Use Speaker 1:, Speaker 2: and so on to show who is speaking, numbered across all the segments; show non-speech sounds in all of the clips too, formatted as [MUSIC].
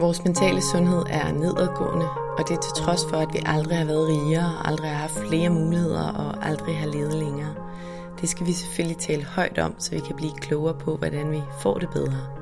Speaker 1: Vores mentale sundhed er nedadgående, og det er til trods for, at vi aldrig har været rigere, aldrig har haft flere muligheder og aldrig har levet længere. Det skal vi selvfølgelig tale højt om, så vi kan blive klogere på, hvordan vi får det bedre.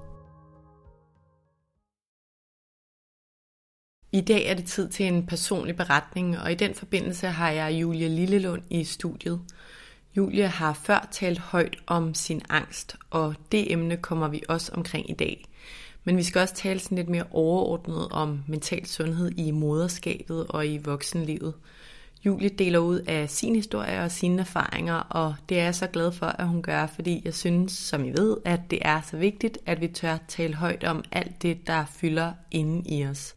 Speaker 1: I dag er det tid til en personlig beretning, og i den forbindelse har jeg Julie Lillelund i studiet. Julie har før talt højt om sin angst, og det emne kommer vi også omkring i dag. Men vi skal også tale sådan lidt mere overordnet om mental sundhed i moderskabet og i voksenlivet. Julie deler ud af sin historie og sine erfaringer, og det er jeg så glad for, at hun gør, fordi jeg synes, som I ved, at det er så vigtigt, at vi tør tale højt om alt det, der fylder inde i os.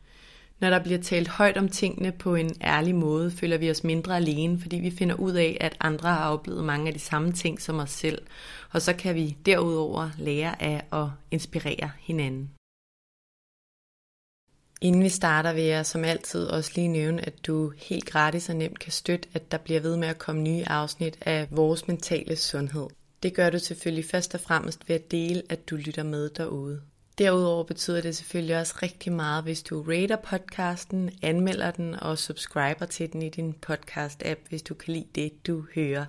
Speaker 1: Når der bliver talt højt om tingene på en ærlig måde, føler vi os mindre alene, fordi vi finder ud af, at andre har oplevet mange af de samme ting som os selv. Og så kan vi derudover lære af at inspirere hinanden. Inden vi starter vil jeg som altid også lige nævne, at du helt gratis og nemt kan støtte, at der bliver ved med at komme nye afsnit af vores mentale sundhed. Det gør du selvfølgelig først og fremmest ved at dele, at du lytter med derude. Derudover betyder det selvfølgelig også rigtig meget, hvis du rater podcasten, anmelder den og subscriber til den i din podcast-app, hvis du kan lide det, du hører.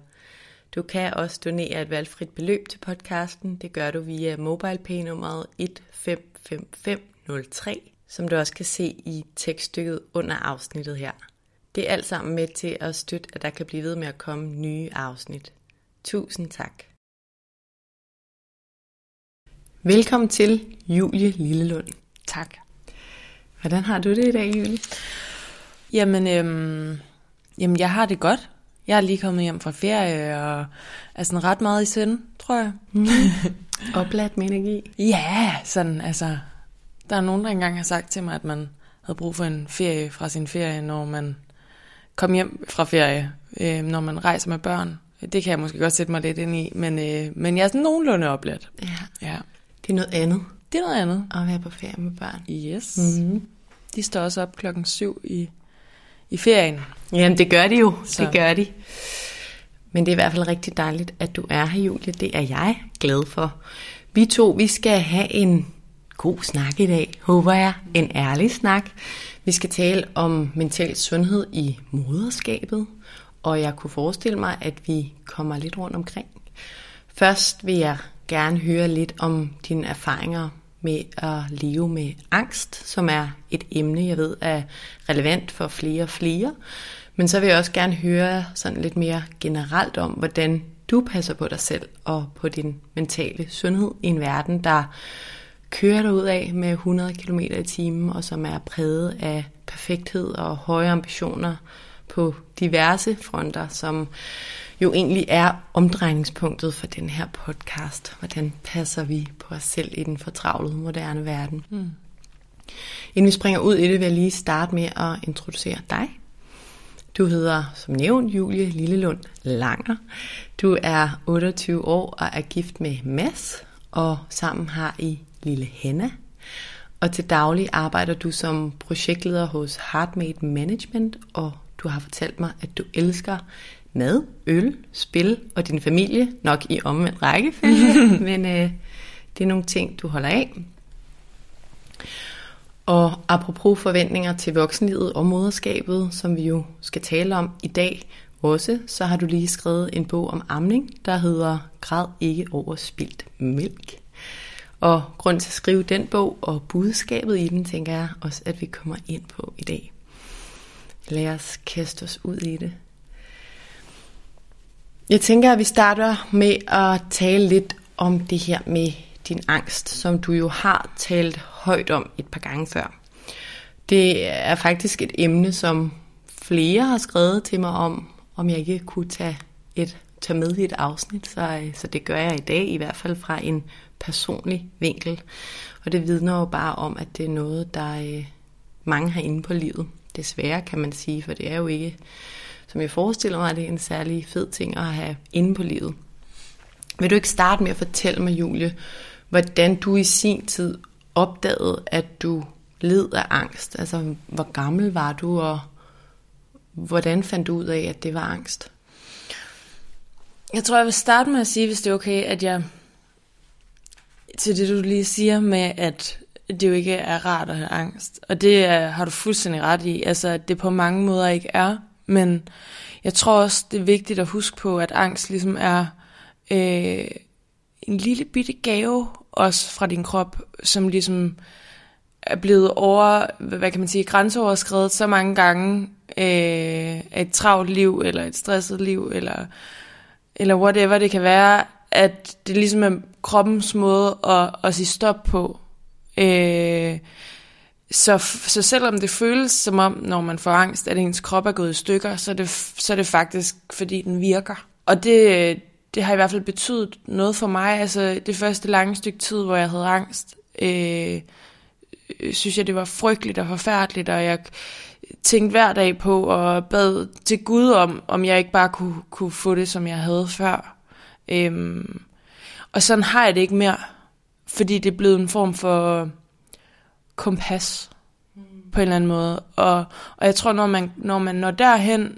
Speaker 1: Du kan også donere et valgfrit beløb til podcasten. Det gør du via MobilePay-nummeret 155503, som du også kan se i tekststykket under afsnittet her. Det er alt sammen med til at støtte, at der kan blive ved med at komme nye afsnit. Tusind tak. Velkommen til Julie Lillelund.
Speaker 2: Tak.
Speaker 1: Hvordan har du det i dag, Julie?
Speaker 2: Jamen, øhm, jamen, jeg har det godt. Jeg er lige kommet hjem fra ferie og er sådan ret meget i sind, tror jeg.
Speaker 1: Mm. Opladt med energi.
Speaker 2: Ja, sådan altså. Der er nogen, der engang har sagt til mig, at man havde brug for en ferie fra sin ferie, når man kom hjem fra ferie, øh, når man rejser med børn. Det kan jeg måske godt sætte mig lidt ind i, men, øh, men jeg er sådan nogenlunde opladt.
Speaker 1: Ja.
Speaker 2: ja.
Speaker 1: Det er noget andet.
Speaker 2: Det er noget andet.
Speaker 1: At være på ferie med børn.
Speaker 2: Yes. Mm-hmm. De står også op klokken syv i, i ferien.
Speaker 1: Jamen, det gør de jo. Så. Det gør de. Men det er i hvert fald rigtig dejligt, at du er her, Julie. Det er jeg glad for. Vi to, vi skal have en god snak i dag, håber jeg. En ærlig snak. Vi skal tale om mental sundhed i moderskabet, og jeg kunne forestille mig, at vi kommer lidt rundt omkring. Først vil jeg gerne høre lidt om dine erfaringer med at leve med angst, som er et emne, jeg ved er relevant for flere og flere. Men så vil jeg også gerne høre sådan lidt mere generelt om, hvordan du passer på dig selv og på din mentale sundhed i en verden, der kører dig ud af med 100 km i timen, og som er præget af perfekthed og høje ambitioner på diverse fronter, som jo egentlig er omdrejningspunktet for den her podcast. Hvordan passer vi på os selv i den fortravlede moderne verden? Mm. Inden vi springer ud i det, vil jeg lige starte med at introducere dig. Du hedder, som nævnt, Julie Lillelund Langer. Du er 28 år og er gift med Mads, og sammen har I lille Henna. Og til daglig arbejder du som projektleder hos Heartmate Management, og du har fortalt mig, at du elsker mad, øl, spil og din familie, nok i omvendt rækkefølge, [LAUGHS] men øh, det er nogle ting, du holder af. Og apropos forventninger til voksenlivet og moderskabet, som vi jo skal tale om i dag også, så har du lige skrevet en bog om amning, der hedder Græd ikke over spildt mælk. Og grund til at skrive den bog og budskabet i den, tænker jeg også, at vi kommer ind på i dag. Lad os kaste os ud i det. Jeg tænker, at vi starter med at tale lidt om det her med din angst, som du jo har talt højt om et par gange før. Det er faktisk et emne, som flere har skrevet til mig om, om jeg ikke kunne tage, et, tage med i et afsnit, så, så det gør jeg i dag, i hvert fald fra en personlig vinkel. Og det vidner jo bare om, at det er noget, der øh, mange har inde på livet. Desværre kan man sige, for det er jo ikke, som jeg forestiller mig, det er en særlig fed ting at have inde på livet. Vil du ikke starte med at fortælle mig, Julie, hvordan du i sin tid opdagede, at du led af angst? Altså, hvor gammel var du, og hvordan fandt du ud af, at det var angst?
Speaker 2: Jeg tror, jeg vil starte med at sige, hvis det er okay, at jeg til det, du lige siger med, at det jo ikke er rart at have angst. Og det er, har du fuldstændig ret i. Altså, at det på mange måder ikke er. Men jeg tror også, det er vigtigt at huske på, at angst ligesom er øh, en lille bitte gave også fra din krop, som ligesom er blevet over, hvad kan man sige, grænseoverskrevet så mange gange øh, af et travlt liv, eller et stresset liv, eller, eller whatever det kan være, at det ligesom er kroppens måde at, at sige stop på. Øh, så, så selvom det føles som om, når man får angst, at ens krop er gået i stykker, så er det, så er det faktisk, fordi den virker. Og det, det har i hvert fald betydet noget for mig. Altså det første lange stykke tid, hvor jeg havde angst, øh, synes jeg, det var frygteligt og forfærdeligt, og jeg tænkte hver dag på og bad til Gud om, om jeg ikke bare kunne, kunne få det, som jeg havde før. Øhm, og sådan har jeg det ikke mere, fordi det er blevet en form for kompas mm. på en eller anden måde. Og, og jeg tror, når man, når man når derhen,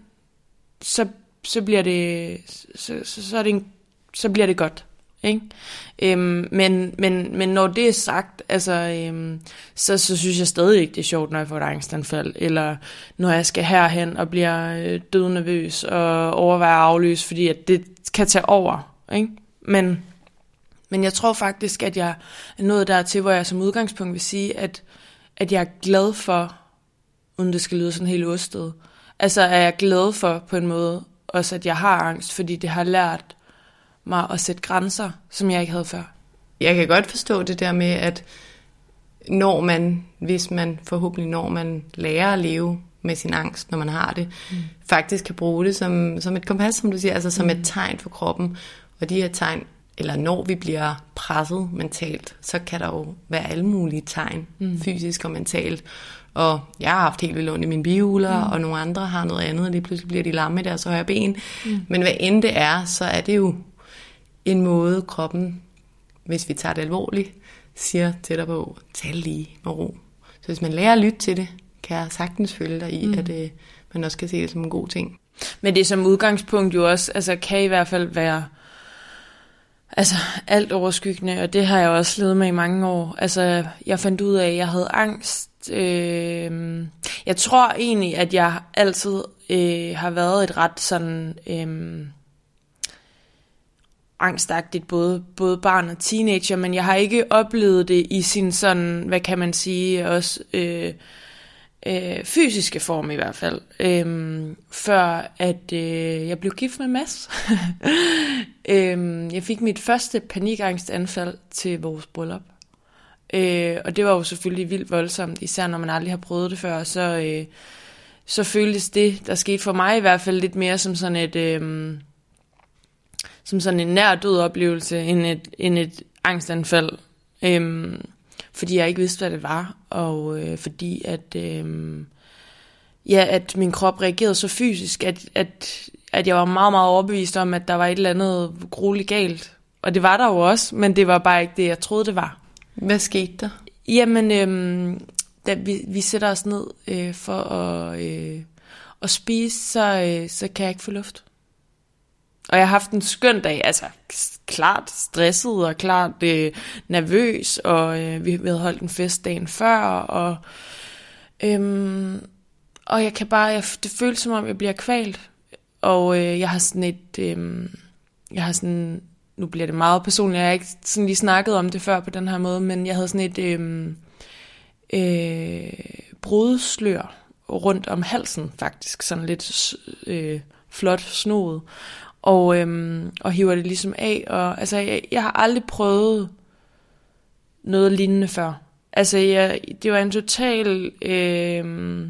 Speaker 2: så, så bliver det så, så, så, er det en, så bliver det godt. Ikke? Øhm, men, men, men når det er sagt, altså, øhm, så, så synes jeg stadig ikke, det er sjovt, når jeg får et angstanfald, eller når jeg skal herhen og bliver øh, død nervøs og overvejer at aflyse, fordi at det kan tage over. Ikke? Men, men jeg tror faktisk, at jeg er nået dertil, hvor jeg som udgangspunkt vil sige, at, at jeg er glad for, uden det skal lyde sådan helt ostet, altså er jeg glad for på en måde, også at jeg har angst, fordi det har lært mig at sætte grænser, som jeg ikke havde før.
Speaker 1: Jeg kan godt forstå det der med, at når man, hvis man forhåbentlig når man lærer at leve med sin angst, når man har det, mm. faktisk kan bruge det som, som et kompas, som du siger, altså som mm. et tegn for kroppen. Og de her tegn, eller når vi bliver presset mentalt, så kan der jo være alle mulige tegn, mm. fysisk og mentalt. Og jeg har haft helt vildt ondt i mine bihuler, mm. og nogle andre har noget andet, og lige pludselig bliver de lamme i deres højre ben. Mm. Men hvad end det er, så er det jo en måde, kroppen, hvis vi tager det alvorligt, siger til dig på, tal lige med ro. Så hvis man lærer at lytte til det, kan jeg sagtens følge dig i, mm. at øh, man også kan se det som en god ting.
Speaker 2: Men det som udgangspunkt jo også, altså kan i hvert fald være altså alt overskyggende, og det har jeg også levet med i mange år. Altså jeg fandt ud af, at jeg havde angst. Øh, jeg tror egentlig, at jeg altid øh, har været et ret sådan... Øh, angstagtigt, både, både barn og teenager, men jeg har ikke oplevet det i sin sådan, hvad kan man sige, også øh, øh, fysiske form i hvert fald, øh, før at øh, jeg blev gift med Mads. [LAUGHS] øh, jeg fik mit første panikangstanfald til vores bryllup. Øh, og det var jo selvfølgelig vildt voldsomt, især når man aldrig har prøvet det før, så, øh, så føltes det, der skete for mig i hvert fald lidt mere som sådan et... Øh, som sådan en nær død oplevelse, end et, end et angstanfald. Øhm, fordi jeg ikke vidste, hvad det var, og øh, fordi at, øh, ja, at min krop reagerede så fysisk, at, at, at jeg var meget, meget overbevist om, at der var et eller andet grueligt galt. Og det var der jo også, men det var bare ikke det, jeg troede, det var.
Speaker 1: Hvad skete der?
Speaker 2: Jamen, øh, da vi, vi sætter os ned øh, for at, øh, at spise, så, øh, så kan jeg ikke få luft. Og jeg har haft en skøn dag, altså klart stresset og klart øh, nervøs, og øh, vi, havde holdt en fest dagen før, og, øhm, og jeg kan bare, jeg, det føles som om, jeg bliver kvalt. Og øh, jeg har sådan et, øh, jeg har sådan, nu bliver det meget personligt, jeg har ikke sådan lige snakket om det før på den her måde, men jeg havde sådan et øh, øh, brudslør rundt om halsen faktisk, sådan lidt øh, flot snoet og, øhm, og hiver det ligesom af. Og, altså, jeg, jeg har aldrig prøvet noget lignende før. Altså, jeg, det var en total øh,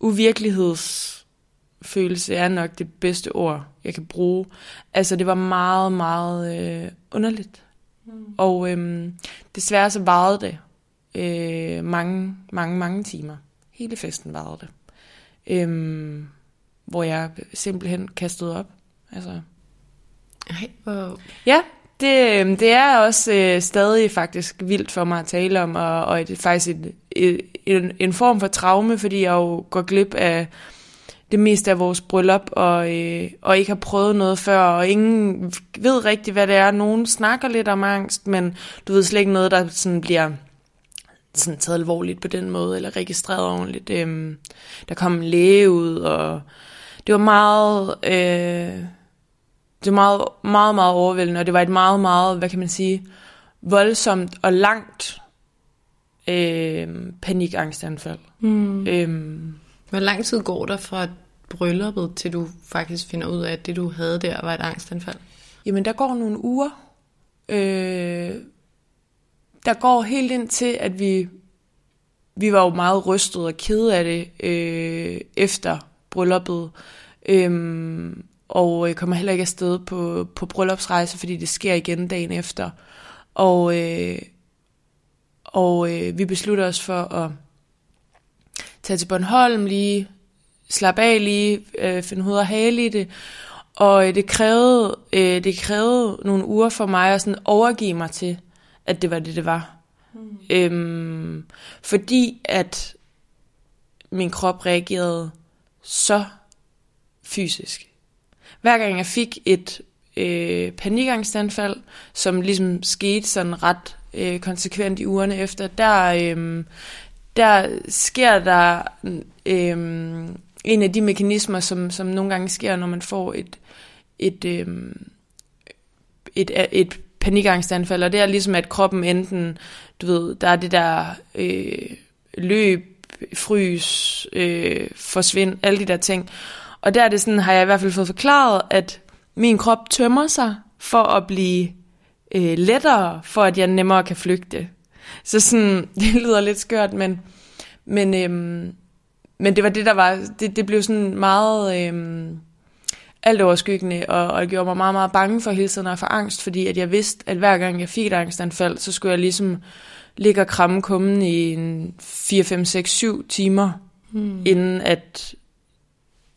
Speaker 2: uvirkelighedsfølelse, er nok det bedste ord, jeg kan bruge. Altså, det var meget, meget øh, underligt. Mm. Og øh, desværre så varede det øh, mange, mange, mange timer. Hele festen varede det. Øh, hvor jeg simpelthen kastede op. Altså.
Speaker 1: Ej, hvor...
Speaker 2: Ja, det, øhm, det er også øh, stadig faktisk vildt for mig at tale om, og, og det er faktisk et, et, en, en form for traume, fordi jeg jo går glip af det meste af vores bryllup, og, øh, og ikke har prøvet noget før, og ingen ved rigtigt, hvad det er. Nogen snakker lidt om angst, men du ved slet ikke noget, der sådan bliver sådan taget alvorligt på den måde, eller registreret ordentligt. Øh, der kom en læge ud, og det var meget... Øh, det var meget, meget, meget overvældende, og det var et meget, meget, hvad kan man sige, voldsomt og langt øh, panikangstanfald. Mm.
Speaker 1: Øhm, Hvor lang tid går der fra brylluppet, til du faktisk finder ud af, at det du havde der var et angstanfald?
Speaker 2: Jamen, der går nogle uger. Øh, der går helt ind til, at vi, vi var jo meget rystet og kede af det øh, efter brylluppet. Øh, og øh, kommer heller ikke afsted på, på bryllupsrejse, fordi det sker igen dagen efter. Og, øh, og øh, vi beslutter os for at tage til Bornholm lige, slappe af lige, øh, finde hoved og hale i det. Og øh, det krævede, øh, det krævede nogle uger for mig at sådan overgive mig til, at det var det, det var. Mm. Øhm, fordi at min krop reagerede så fysisk hver gang jeg fik et øh, panikangstanfald, som ligesom skete sådan ret øh, konsekvent i ugerne efter, der, øh, der sker der øh, en af de mekanismer, som, som nogle gange sker, når man får et, et, øh, et, et panikangstanfald, og det er ligesom, at kroppen enten, du ved, der er det der øh, løb, frys, øh, forsvind, alle de der ting, og der er det sådan, har jeg i hvert fald fået forklaret, at min krop tømmer sig for at blive øh, lettere, for at jeg nemmere kan flygte. Så sådan, [LAUGHS] det lyder lidt skørt, men, men, øhm, men det var det, der var, det, det blev sådan meget øhm, alt overskyggende, og, og det gjorde mig meget, meget bange for hele tiden at få angst, fordi at jeg vidste, at hver gang jeg fik et angstanfald, så skulle jeg ligesom ligge og kramme kummen i en 4, 5, 6, 7 timer, hmm. inden at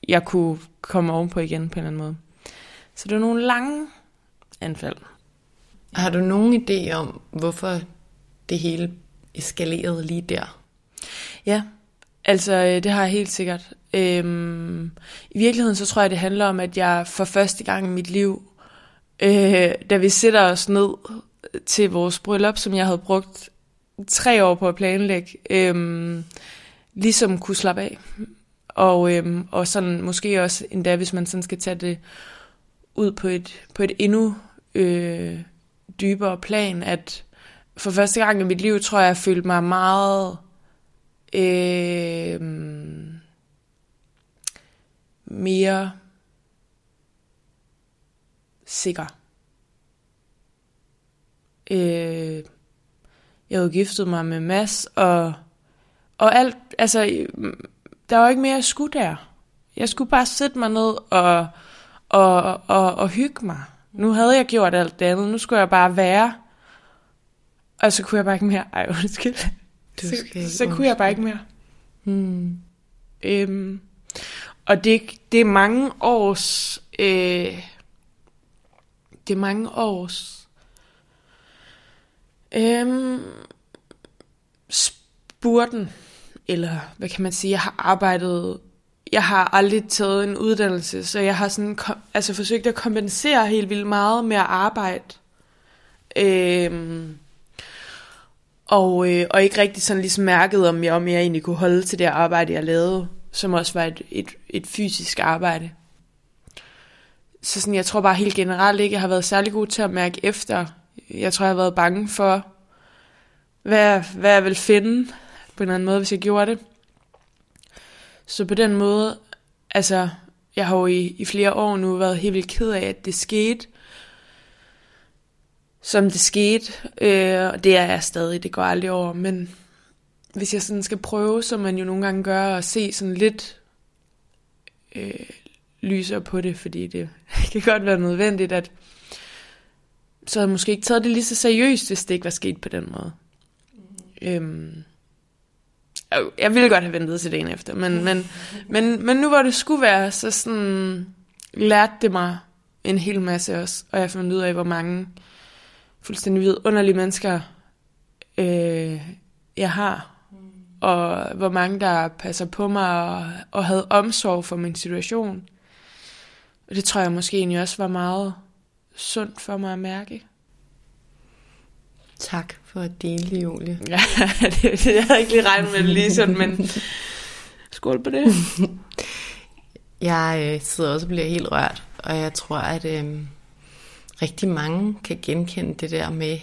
Speaker 2: jeg kunne komme ovenpå igen på en eller anden måde. Så det var nogle lange anfald.
Speaker 1: Har du nogen idé om, hvorfor det hele eskalerede lige der?
Speaker 2: Ja, altså øh, det har jeg helt sikkert. Øhm, I virkeligheden så tror jeg, det handler om, at jeg for første gang i mit liv, øh, da vi sætter os ned til vores bryllup, som jeg havde brugt tre år på at planlægge, øh, ligesom kunne slappe af. Og, øhm, og sådan måske også endda, hvis man sådan skal tage det ud på et, på et endnu øh, dybere plan, at for første gang i mit liv, tror jeg, jeg følte mig meget øh, mere sikker. Øh, jeg havde giftet mig med Mads, og, og alt, altså der var ikke mere, jeg skulle der. Jeg skulle bare sætte mig ned og, og, og, og hygge mig. Nu havde jeg gjort alt det andet. Nu skulle jeg bare være. Og så kunne jeg bare ikke mere. Ej, undskyld. Du så, så, kunne jeg bare ikke mere. Hmm. Øhm, og det, det er mange års... Øh, det er mange års... Øh, spurten eller hvad kan man sige, jeg har arbejdet, jeg har aldrig taget en uddannelse, så jeg har sådan, altså forsøgt at kompensere helt vildt meget med at arbejde. Øhm, og, øh, og ikke rigtig sådan ligesom mærket, om jeg, om jeg egentlig kunne holde til det arbejde, jeg lavede, som også var et, et, et fysisk arbejde. Så sådan, jeg tror bare helt generelt ikke, jeg har været særlig god til at mærke efter. Jeg tror, jeg har været bange for, hvad, hvad jeg vil finde på en eller anden måde, hvis jeg gjorde det. Så på den måde, altså, jeg har jo i, i flere år nu været helt vildt ked af, at det skete, som det skete, øh, og det er jeg stadig, det går aldrig over, men hvis jeg sådan skal prøve, som man jo nogle gange gør, at se sådan lidt øh, lysere på det, fordi det [LAUGHS] kan godt være nødvendigt, at så havde jeg måske ikke taget det lige så seriøst, hvis det ikke var sket på den måde. Mm. Øhm, Øh, jeg ville godt have ventet til dagen efter, men, men, men, men nu hvor det skulle være, så sådan lærte det mig en hel masse også, og jeg fandt ud af, hvor mange fuldstændig vidunderlige mennesker øh, jeg har, og hvor mange der passer på mig og, og havde omsorg for min situation. Og det tror jeg måske egentlig også var meget sundt for mig at mærke.
Speaker 1: Tak for at dele, Julie.
Speaker 2: Ja, [LAUGHS] det, jeg havde ikke lige regnet med det lige sådan, men skål på det. [LAUGHS]
Speaker 1: jeg øh, sidder også og bliver helt rørt, og jeg tror, at øh, rigtig mange kan genkende det der med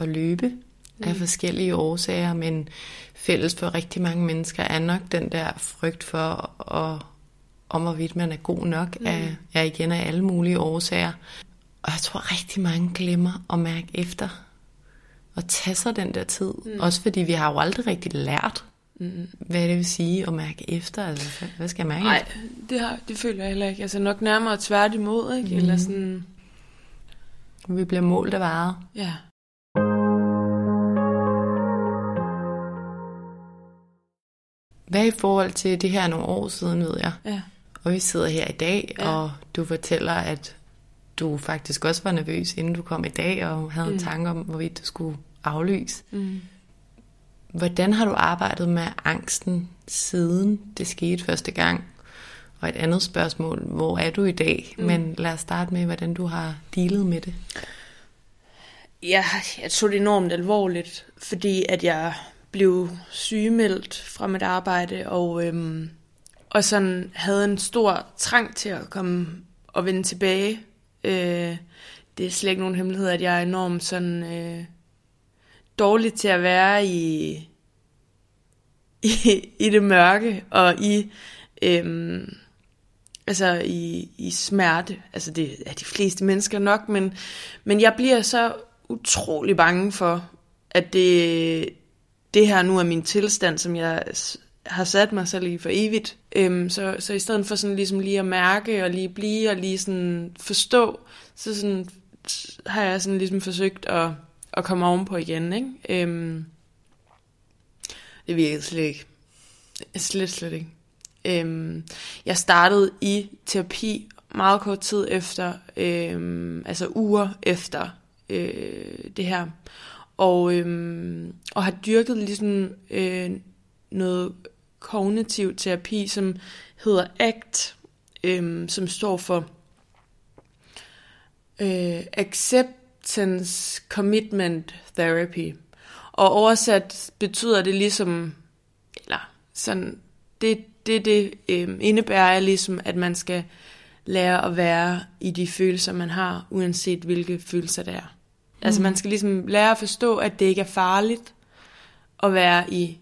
Speaker 1: at løbe mm. af forskellige årsager, men fælles for rigtig mange mennesker er nok den der frygt for, at, om hvorvidt man er god nok, mm. er, er igen af alle mulige årsager. Og jeg tror rigtig mange glemmer at mærke efter, og tage sig den der tid. Mm. Også fordi vi har jo aldrig rigtig lært, mm. hvad det vil sige at mærke efter. Altså, hvad skal jeg mærke
Speaker 2: Nej, det, har, det føler jeg heller ikke. Altså nok nærmere tværtimod, ikke? Mm. Eller sådan...
Speaker 1: Vi bliver målt af varet.
Speaker 2: Ja.
Speaker 1: Hvad i forhold til det her nogle år siden, ved jeg?
Speaker 2: Ja.
Speaker 1: Og vi sidder her i dag, ja. og du fortæller, at du faktisk også var nervøs, inden du kom i dag, og havde mm. en tanke om, hvorvidt du skulle aflyse. Mm. Hvordan har du arbejdet med angsten, siden det skete første gang? Og et andet spørgsmål, hvor er du i dag? Mm. Men lad os starte med, hvordan du har dealet med det.
Speaker 2: Ja, jeg tog det enormt alvorligt, fordi at jeg blev sygemeldt fra mit arbejde, og, øhm, og sådan havde en stor trang til at komme og vende tilbage. Øh, det er slet ikke nogen hemmelighed, at jeg er enormt sådan øh, dårlig til at være i, i, i det mørke, og i, øhm, altså i, i smerte. Altså det er de fleste mennesker nok, men, men jeg bliver så utrolig bange for, at det, det her nu er min tilstand, som jeg har sat mig selv i for evigt. Øhm, så, så i stedet for sådan ligesom lige at mærke og lige blive og lige sådan forstå, så sådan har jeg sådan ligesom forsøgt at, at komme ovenpå igen. Ikke? Øhm, det virkede slet ikke. Slet, slet ikke. Øhm, jeg startede i terapi meget kort tid efter, øhm, altså uger efter øh, det her og, øhm, og har dyrket ligesom øh, noget kognitiv terapi, som hedder ACT, øhm, som står for øh, Acceptance Commitment Therapy. Og oversat betyder det ligesom, eller sådan, det det, det øh, indebærer er ligesom, at man skal lære at være i de følelser, man har, uanset hvilke følelser det er. Altså man skal ligesom lære at forstå, at det ikke er farligt at være i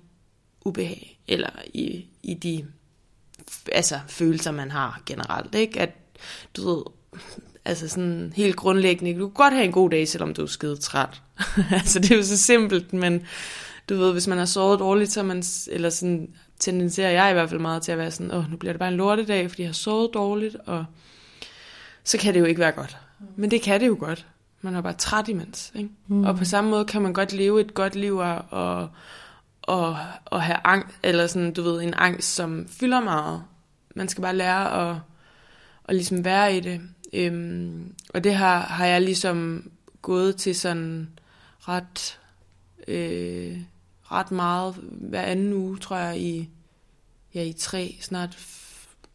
Speaker 2: ubehag, eller i, i de altså, følelser, man har generelt. Ikke? At du ved, altså sådan helt grundlæggende, du kan godt have en god dag, selvom du er skide træt. [LAUGHS] altså det er jo så simpelt, men du ved, hvis man har sovet dårligt, så man, eller sådan, tendenserer jeg i hvert fald meget til at være sådan, åh, nu bliver det bare en lortedag, fordi jeg har sovet dårligt, og så kan det jo ikke være godt. Men det kan det jo godt. Man er bare træt imens. Ikke? Mm. Og på samme måde kan man godt leve et godt liv og, og, og, have angst, eller sådan, du ved, en angst, som fylder meget. Man skal bare lære at, at ligesom være i det. Øhm, og det har, har jeg ligesom gået til sådan ret, øh, ret meget hver anden uge, tror jeg, i, ja, i tre, snart,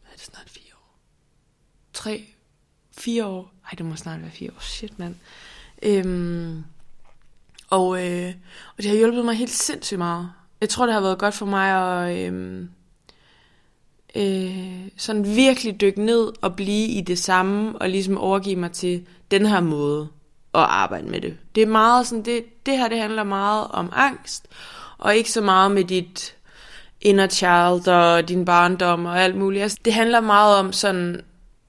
Speaker 2: er det snart fire år? Tre, fire år. Ej, det må snart være fire år. Shit, mand. Øhm, og, øh, og det har hjulpet mig helt sindssygt meget. Jeg tror, det har været godt for mig at øh, øh, sådan virkelig dykke ned og blive i det samme, og ligesom overgive mig til den her måde at arbejde med det. Det er meget sådan, det, det her det handler meget om angst, og ikke så meget med dit inner child og din barndom og alt muligt. Altså, det handler meget om sådan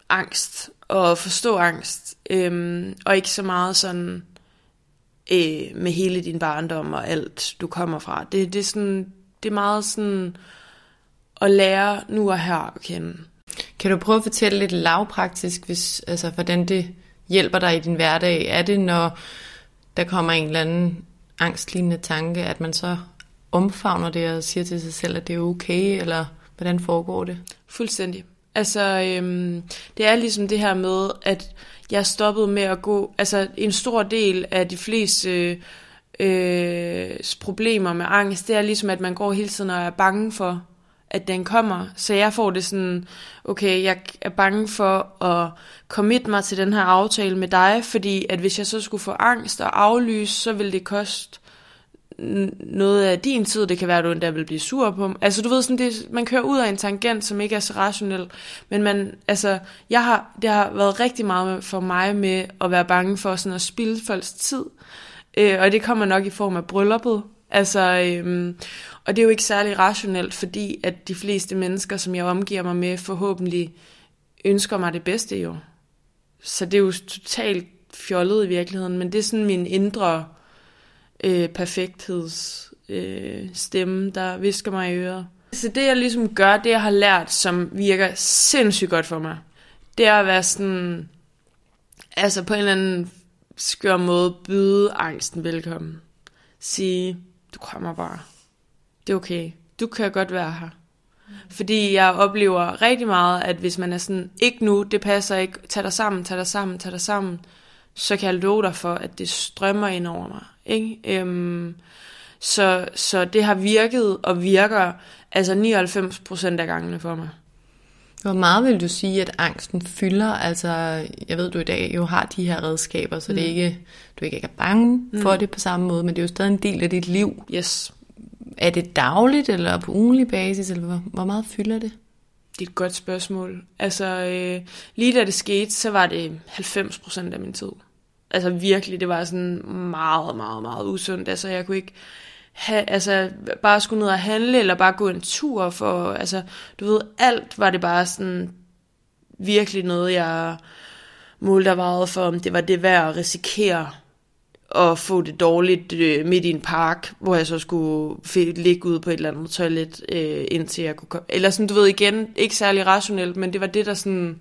Speaker 2: angst og forstå angst, øhm, og ikke så meget sådan øh, med hele din barndom og alt, du kommer fra. Det, det, er sådan, det er meget sådan at lære nu og her at kende.
Speaker 1: Kan du prøve at fortælle lidt lavpraktisk, hvis, altså, hvordan det hjælper dig i din hverdag? Er det, når der kommer en eller anden angstlignende tanke, at man så omfavner det og siger til sig selv, at det er okay, eller hvordan foregår det?
Speaker 2: Fuldstændig. Altså, øhm, det er ligesom det her med, at jeg stoppede med at gå... Altså, en stor del af de fleste øh, problemer med angst, det er ligesom, at man går hele tiden og er bange for, at den kommer. Så jeg får det sådan, okay, jeg er bange for at commit mig til den her aftale med dig, fordi at hvis jeg så skulle få angst og aflyse, så vil det koste noget af din tid, det kan være, at du endda vil blive sur på dem. Altså du ved, sådan, det, man kører ud af en tangent, som ikke er så rationel, men man, altså, jeg har, det har været rigtig meget for mig med at være bange for sådan at spilde folks tid, øh, og det kommer nok i form af brylluppet, altså, øhm, og det er jo ikke særlig rationelt, fordi at de fleste mennesker, som jeg omgiver mig med, forhåbentlig ønsker mig det bedste jo. Så det er jo totalt fjollet i virkeligheden, men det er sådan min indre øh, perfektheds øh, stemme, der visker mig i øret. Så det jeg ligesom gør, det jeg har lært, som virker sindssygt godt for mig, det er at være sådan, altså på en eller anden skør måde, byde angsten velkommen. Sige, du kommer bare. Det er okay. Du kan godt være her. Fordi jeg oplever rigtig meget, at hvis man er sådan, ikke nu, det passer ikke, tag dig sammen, tag dig sammen, tag dig sammen, så kan jeg love dig for, at det strømmer ind over mig. Ikke? Øhm, så, så det har virket og virker altså 99% af gangene for mig.
Speaker 1: Hvor meget vil du sige, at angsten fylder? Altså, jeg ved, du i dag jo har de her redskaber, så mm. det er ikke, du ikke er bange mm. for det på samme måde, men det er jo stadig en del af dit liv.
Speaker 2: Yes.
Speaker 1: Er det dagligt eller på ugenlig basis, eller hvor, hvor meget fylder det?
Speaker 2: Det er et godt spørgsmål. Altså, øh, lige da det skete, så var det 90% af min tid. Altså virkelig, det var sådan meget, meget, meget usundt. Altså jeg kunne ikke ha, altså bare skulle ned og handle, eller bare gå en tur for, altså du ved, alt var det bare sådan virkelig noget, jeg målte vejet for, om det var det værd at risikere at få det dårligt øh, midt i en park, hvor jeg så skulle ligge ude på et eller andet toilet, øh, indtil jeg kunne komme. Eller sådan, du ved igen, ikke særlig rationelt, men det var det, der sådan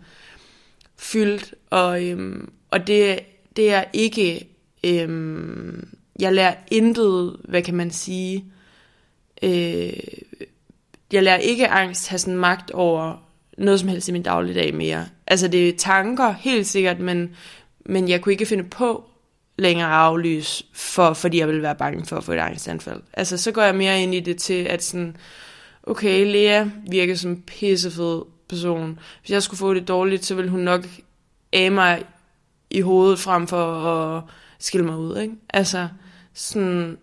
Speaker 2: fyldt. Og, øhm, og det det er ikke, øhm, jeg lærer intet, hvad kan man sige, øh, jeg lærer ikke angst have sådan magt over noget som helst i min dagligdag mere. Altså det er tanker, helt sikkert, men, men jeg kunne ikke finde på længere at aflyse, for, fordi jeg ville være bange for at få et angstanfald. Altså så går jeg mere ind i det til, at sådan, okay, Lea virker som en pissefed person. Hvis jeg skulle få det dårligt, så ville hun nok af mig i hovedet frem for at skille mig ud, ikke? Altså, sådan,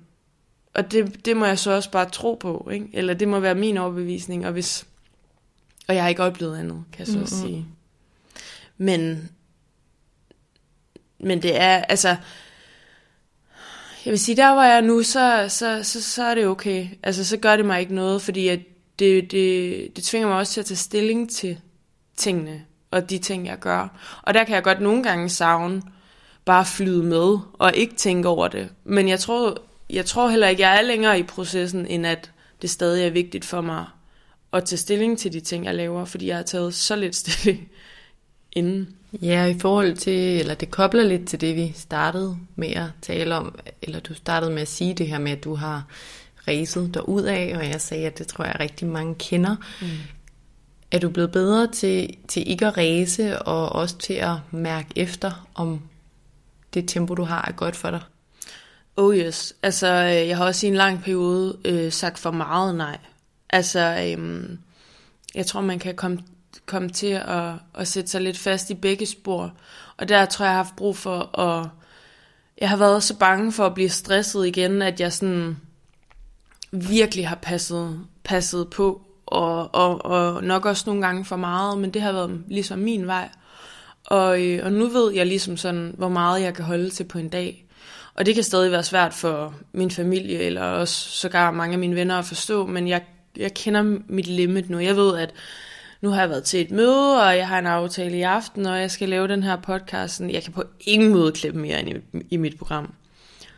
Speaker 2: og det, det må jeg så også bare tro på, ikke? Eller det må være min overbevisning, og hvis, og jeg har ikke oplevet andet, kan jeg så mm-hmm. sige. Men, men det er, altså, jeg vil sige, der hvor jeg er nu, så, så, så, så er det okay. Altså, så gør det mig ikke noget, fordi at det, det, det tvinger mig også til at tage stilling til tingene og de ting, jeg gør. Og der kan jeg godt nogle gange savne bare flyde med og ikke tænke over det. Men jeg tror, jeg tror heller ikke, jeg er længere i processen, end at det stadig er vigtigt for mig at tage stilling til de ting, jeg laver, fordi jeg har taget så lidt stilling [LAUGHS] inden.
Speaker 1: Ja, i forhold til, eller det kobler lidt til det, vi startede med at tale om, eller du startede med at sige det her med, at du har ræset derud af, og jeg sagde, at det tror jeg rigtig mange kender. Mm. Er du blevet bedre til, til ikke at ræse, og også til at mærke efter, om det tempo, du har, er godt for dig?
Speaker 2: Oh yes. Altså, øh, jeg har også i en lang periode øh, sagt for meget nej. Altså, øhm, jeg tror, man kan komme, komme til at, at sætte sig lidt fast i begge spor. Og der tror jeg, jeg har haft brug for at... Jeg har været så bange for at blive stresset igen, at jeg sådan virkelig har passet, passet på og, og, og nok også nogle gange for meget, men det har været ligesom min vej. Og, øh, og nu ved jeg ligesom sådan, hvor meget jeg kan holde til på en dag. Og det kan stadig være svært for min familie, eller også sågar mange af mine venner at forstå, men jeg jeg kender mit limit nu. Jeg ved, at nu har jeg været til et møde, og jeg har en aftale i aften, og jeg skal lave den her podcast. Jeg kan på ingen måde klippe mere ind i, i mit program.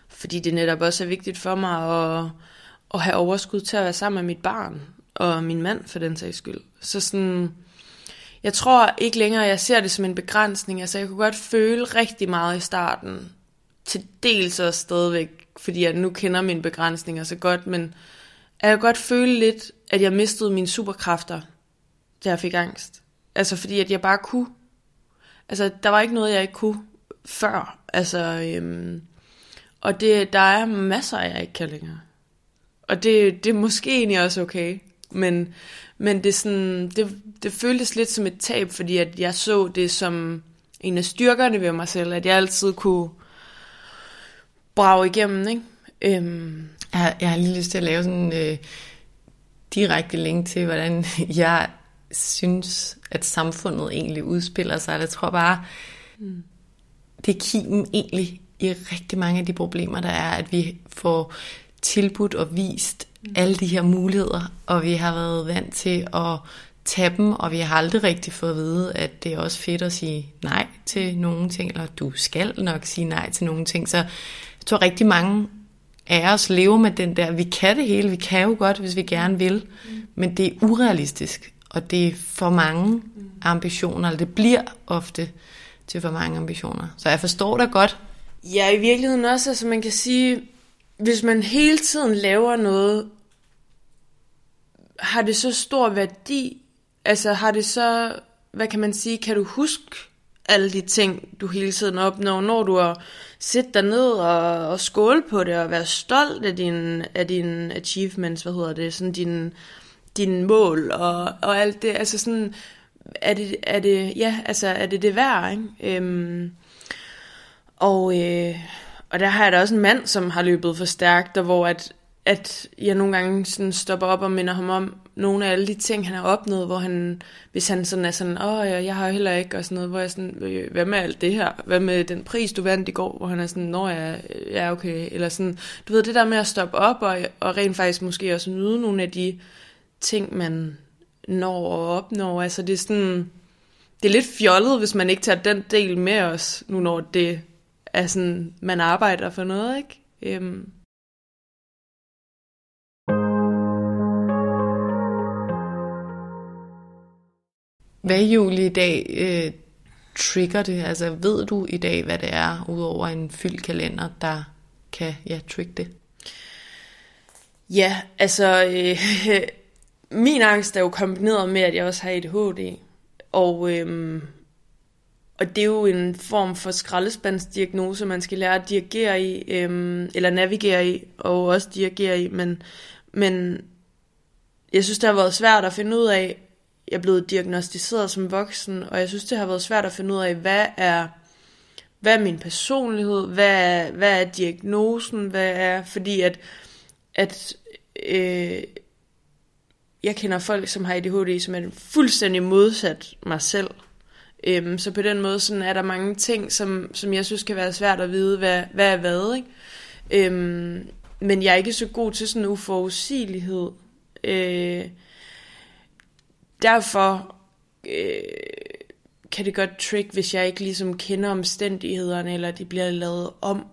Speaker 2: Fordi det netop også er vigtigt for mig at, at have overskud til at være sammen med mit barn, og min mand for den sags skyld. Så sådan, jeg tror ikke længere, jeg ser det som en begrænsning. Altså jeg kunne godt føle rigtig meget i starten, til dels også stadigvæk, fordi jeg nu kender mine begrænsninger så godt, men jeg kan godt føle lidt, at jeg mistede mine superkræfter, da jeg fik angst. Altså fordi, at jeg bare kunne. Altså, der var ikke noget, jeg ikke kunne før. Altså, øhm, og det, der er masser, jeg ikke kan længere. Og det, det er måske egentlig også okay. Men, men det, sådan, det, det føltes lidt som et tab, fordi at jeg så det som en af styrkerne ved mig selv, at jeg altid kunne brage igennem, ikke? Øhm.
Speaker 1: Jeg, jeg har lige lyst til at lave sådan en øh, direkte link til, hvordan [LAUGHS] jeg synes, at samfundet egentlig udspiller sig. Jeg tror bare, mm. det er kimen egentlig i rigtig mange af de problemer, der er, at vi får tilbudt og vist. Alle de her muligheder, og vi har været vant til at tage dem, og vi har aldrig rigtig fået at vide, at det er også fedt at sige nej til nogle ting, eller du skal nok sige nej til nogle ting. Så jeg tror rigtig mange af os lever med den der, vi kan det hele, vi kan jo godt, hvis vi gerne vil, mm. men det er urealistisk, og det er for mange ambitioner, eller det bliver ofte til for mange ambitioner. Så jeg forstår dig godt.
Speaker 2: Ja, i virkeligheden også, altså man kan sige, hvis man hele tiden laver noget, har det så stor værdi? Altså har det så, hvad kan man sige, kan du huske alle de ting, du hele tiden opnår, når du har siddet dig ned og, og skåle på det, og være stolt af din, af din achievements, hvad hedder det, sådan din, din mål, og, og alt det, altså sådan, er det, er det, ja, altså, er det det værd, ikke? Øhm, og, øh, og der har jeg da også en mand, som har løbet for stærkt, og hvor at, at jeg nogle gange sådan stopper op og minder ham om nogle af alle de ting, han har opnået, hvor han, hvis han sådan er sådan, åh, jeg, jeg har heller ikke, og sådan noget, hvor jeg sådan, hvad med alt det her? Hvad med den pris, du vandt i går? Hvor han er sådan, når jeg ja okay, eller sådan, du ved, det der med at stoppe op, og, og rent faktisk måske også nyde nogle af de ting, man når og opnår, altså det er sådan, det er lidt fjollet, hvis man ikke tager den del med os, nu når det er sådan, man arbejder for noget, ikke? Øhm,
Speaker 1: Hvad Julie i dag øh, trigger det? Altså ved du i dag, hvad det er, udover en fyldt kalender, der kan ja, trigge det?
Speaker 2: Ja, altså øh, [LAUGHS] min angst er jo kombineret med, at jeg også har ADHD. Og, øh, og det er jo en form for skraldespandsdiagnose, man skal lære at dirigere i, øhm, eller navigere i, og også dirigere i. Men, men jeg synes, det har været svært at finde ud af, jeg er blevet diagnostiseret som voksen, og jeg synes, det har været svært at finde ud af, hvad er, hvad er min personlighed, hvad er, hvad er diagnosen, hvad er, fordi at, at øh, jeg kender folk, som har ADHD, som er fuldstændig modsat mig selv. Øhm, så på den måde sådan er der mange ting, som, som jeg synes kan være svært at vide, hvad, hvad er hvad. Ikke? Øhm, men jeg er ikke så god til sådan uforudsigelighed. Øh, derfor øh, kan det godt trick, hvis jeg ikke ligesom kender omstændighederne, eller de bliver lavet om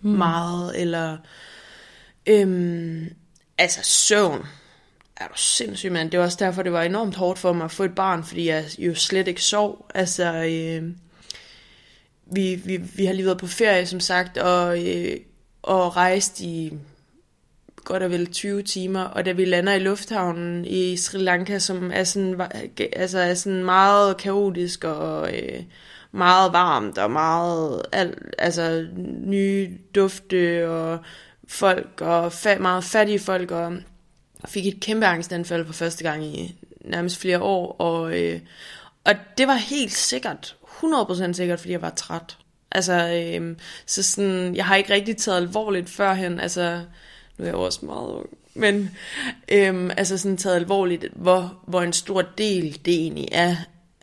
Speaker 2: mm. meget, eller øhm, altså søvn. Er du sindssyg, mand? Det var også derfor, det var enormt hårdt for mig at få et barn, fordi jeg jo slet ikke sov. Altså, øh, vi, vi, vi har lige været på ferie, som sagt, og, øh, og rejst i godt og vel 20 timer, og da vi lander i lufthavnen i Sri Lanka, som er sådan, altså er sådan meget kaotisk og øh, meget varmt og meget al, altså nye dufte og folk og fa- meget fattige folk og fik et kæmpe angstanfald for første gang i nærmest flere år og, øh, og det var helt sikkert 100% sikkert fordi jeg var træt altså øh, så sådan jeg har ikke rigtig taget alvorligt førhen altså nu er jeg også meget ung, men øh, altså sådan taget alvorligt, hvor, hvor en stor del det egentlig er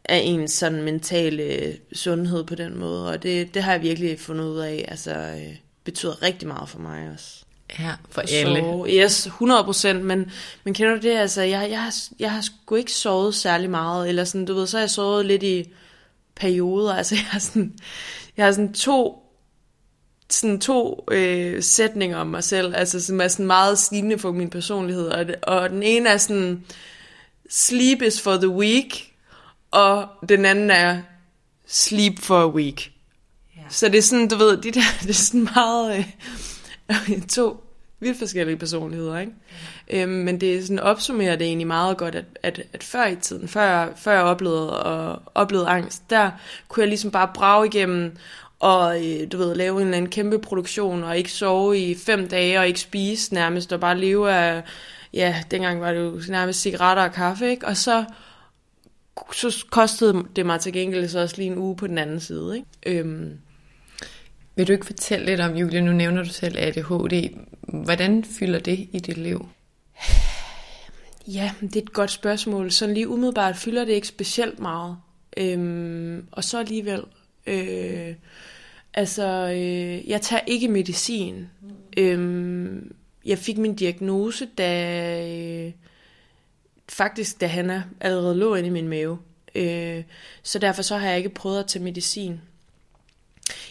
Speaker 2: af ens sådan mentale sundhed på den måde, og det, det har jeg virkelig fundet ud af, altså øh, betyder rigtig meget for mig også.
Speaker 1: Ja, for alle.
Speaker 2: sove. Yes, 100 procent, men, men kender du det, altså, jeg, jeg, har, jeg har sgu ikke sovet særlig meget, eller sådan, du ved, så har jeg sovet lidt i perioder, [LAUGHS] altså jeg har sådan, jeg har sådan to, sådan to øh, sætninger om mig selv, altså som er sådan meget stigende for min personlighed, og, det- og den ene er sådan, sleep is for the weak, og den anden er, sleep for a week.
Speaker 1: Ja.
Speaker 2: Så det er sådan, du ved, de der, [LAUGHS] det er sådan meget øh, [LAUGHS] to vidt forskellige personligheder, ikke? Øhm, men det er sådan opsummerer det egentlig meget godt, at, at, at før i tiden, før, før jeg oplevede, og, oplevede angst, der kunne jeg ligesom bare brage igennem, og øh, du ved, lave en eller anden kæmpe produktion, og ikke sove i fem dage, og ikke spise nærmest, og bare leve af, ja, dengang var det jo nærmest cigaretter og kaffe, ikke? Og så, så kostede det mig til gengæld så også lige en uge på den anden side, ikke? Øhm,
Speaker 1: vil du ikke fortælle lidt om, Julie, nu nævner du selv ADHD. Hvordan fylder det i dit liv?
Speaker 2: Ja, det er et godt spørgsmål. Sådan lige umiddelbart fylder det ikke specielt meget. Øhm, og så alligevel. Øh, altså, øh, jeg tager ikke medicin. Øhm, jeg fik min diagnose, da øh, faktisk da Hanna allerede lå inde i min mave. Øh, så derfor så har jeg ikke prøvet at tage medicin.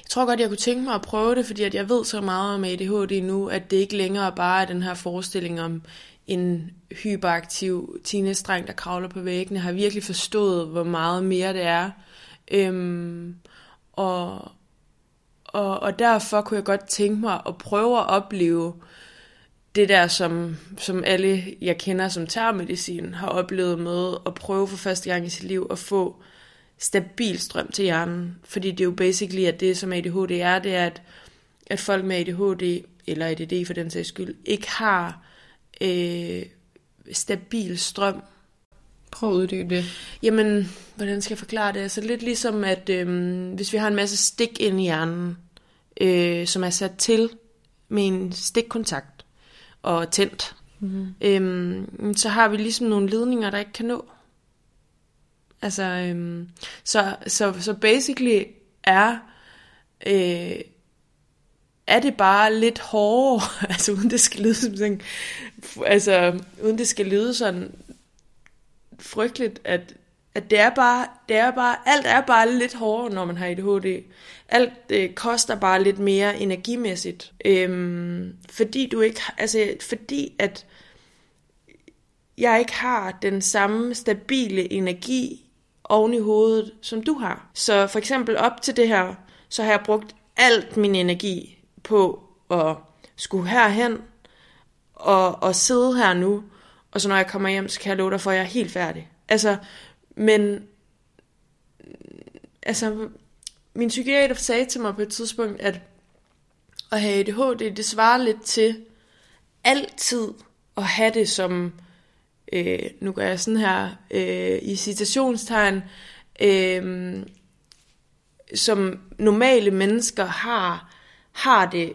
Speaker 2: Jeg tror godt, jeg kunne tænke mig at prøve det, fordi at jeg ved så meget om ADHD nu, at det ikke længere bare er den her forestilling om en hyperaktiv teenage-dreng, der kravler på væggene. Jeg har virkelig forstået, hvor meget mere det er. Øhm, og, og, og derfor kunne jeg godt tænke mig at prøve at opleve det der, som, som alle jeg kender som terrormedicin har oplevet med at prøve for første gang i sit liv at få stabil strøm til hjernen. Fordi det er jo basically, at det som ADHD er, det er, at, at folk med ADHD, eller ADD for den sags skyld, ikke har øh, stabil strøm.
Speaker 1: Prøv at uddybe det.
Speaker 2: Jamen, hvordan skal jeg forklare det? Altså lidt ligesom, at øh, hvis vi har en masse stik ind i hjernen, øh, som er sat til med en stikkontakt og tændt, mm-hmm. øh, så har vi ligesom nogle ledninger, der ikke kan nå. Altså, øhm, så, så, så basically er, øh, er det bare lidt hårdere, [LAUGHS] altså uden det skal lyde som sådan, altså uden det skal lyde sådan frygteligt, at, at det er bare, det er bare, alt er bare lidt hårdere, når man har ADHD. Alt øh, koster bare lidt mere energimæssigt. Øhm, fordi du ikke, altså fordi at jeg ikke har den samme stabile energi oven i hovedet, som du har. Så for eksempel op til det her, så har jeg brugt alt min energi på at skulle herhen og, og sidde her nu, og så når jeg kommer hjem, så kan jeg love dig for, at jeg er helt færdig. Altså, men altså, min psykiater sagde til mig på et tidspunkt, at at have ADHD, det svarer lidt til altid at have det som øh, nu gør jeg sådan her, øh, i citationstegn, øh, som normale mennesker har, har det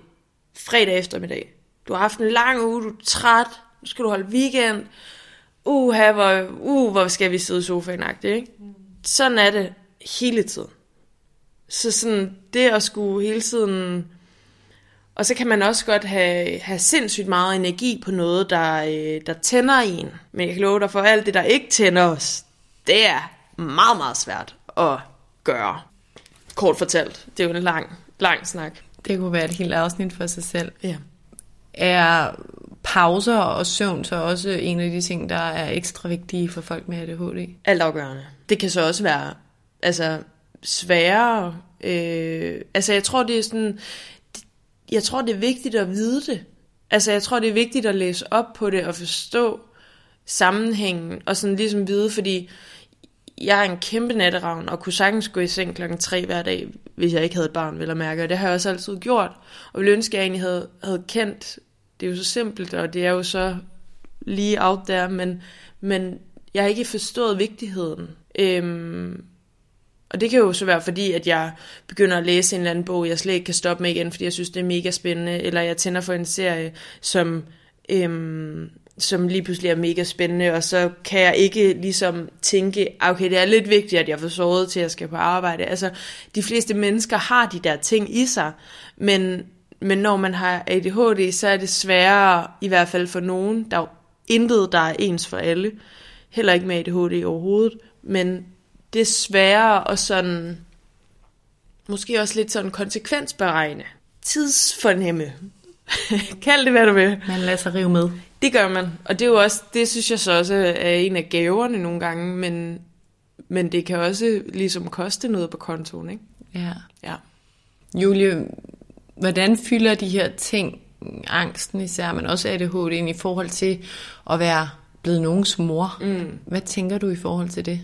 Speaker 2: fredag eftermiddag. Du har haft en lang uge, du er træt, nu skal du holde weekend, uha, hvor, uh, hvor skal vi sidde i sofaen, ikke? Sådan er det hele tiden. Så sådan, det at skulle hele tiden og så kan man også godt have, have sindssygt meget energi på noget, der, øh, der tænder en. Men jeg kan love dig for alt det, der ikke tænder os, det er meget, meget svært at gøre. Kort fortalt. Det er jo en lang, lang snak.
Speaker 1: Det kunne være et helt afsnit for sig selv.
Speaker 2: Ja.
Speaker 1: Er pauser og søvn så også en af de ting, der er ekstra vigtige for folk med ADHD?
Speaker 2: Alt afgørende. Det kan så også være altså, sværere. Øh, altså jeg tror, det er sådan jeg tror, det er vigtigt at vide det. Altså, jeg tror, det er vigtigt at læse op på det og forstå sammenhængen, og sådan ligesom vide, fordi jeg er en kæmpe natteravn, og kunne sagtens gå i seng klokken 3 hver dag, hvis jeg ikke havde et barn, vil jeg mærke, og det har jeg også altid gjort, og ville ønske, at jeg egentlig havde, havde kendt, det er jo så simpelt, og det er jo så lige out there, men, men jeg har ikke forstået vigtigheden. Øhm, og det kan jo så være fordi, at jeg begynder at læse en eller anden bog, jeg slet ikke kan stoppe med igen, fordi jeg synes, det er mega spændende, eller jeg tænder for en serie, som, øhm, som lige pludselig er mega spændende, og så kan jeg ikke ligesom tænke, ah, okay, det er lidt vigtigt, at jeg får sovet til, at jeg skal på arbejde. Altså, de fleste mennesker har de der ting i sig, men men når man har ADHD, så er det sværere, i hvert fald for nogen. Der er jo intet, der er ens for alle. Heller ikke med ADHD overhovedet. Men det er sværere at sådan, måske også lidt sådan konsekvensberegne. Tidsfornemme. [LAUGHS] Kald det, hvad du vil.
Speaker 1: Man lader sig rive med.
Speaker 2: Det gør man. Og det er jo også, det synes jeg så også er en af gaverne nogle gange, men, men det kan også ligesom koste noget på kontoen, ikke?
Speaker 1: Ja.
Speaker 2: Ja.
Speaker 1: Julie, hvordan fylder de her ting, angsten især, men også ADHD, ind i forhold til at være blevet nogens mor? Mm. Hvad tænker du i forhold til det?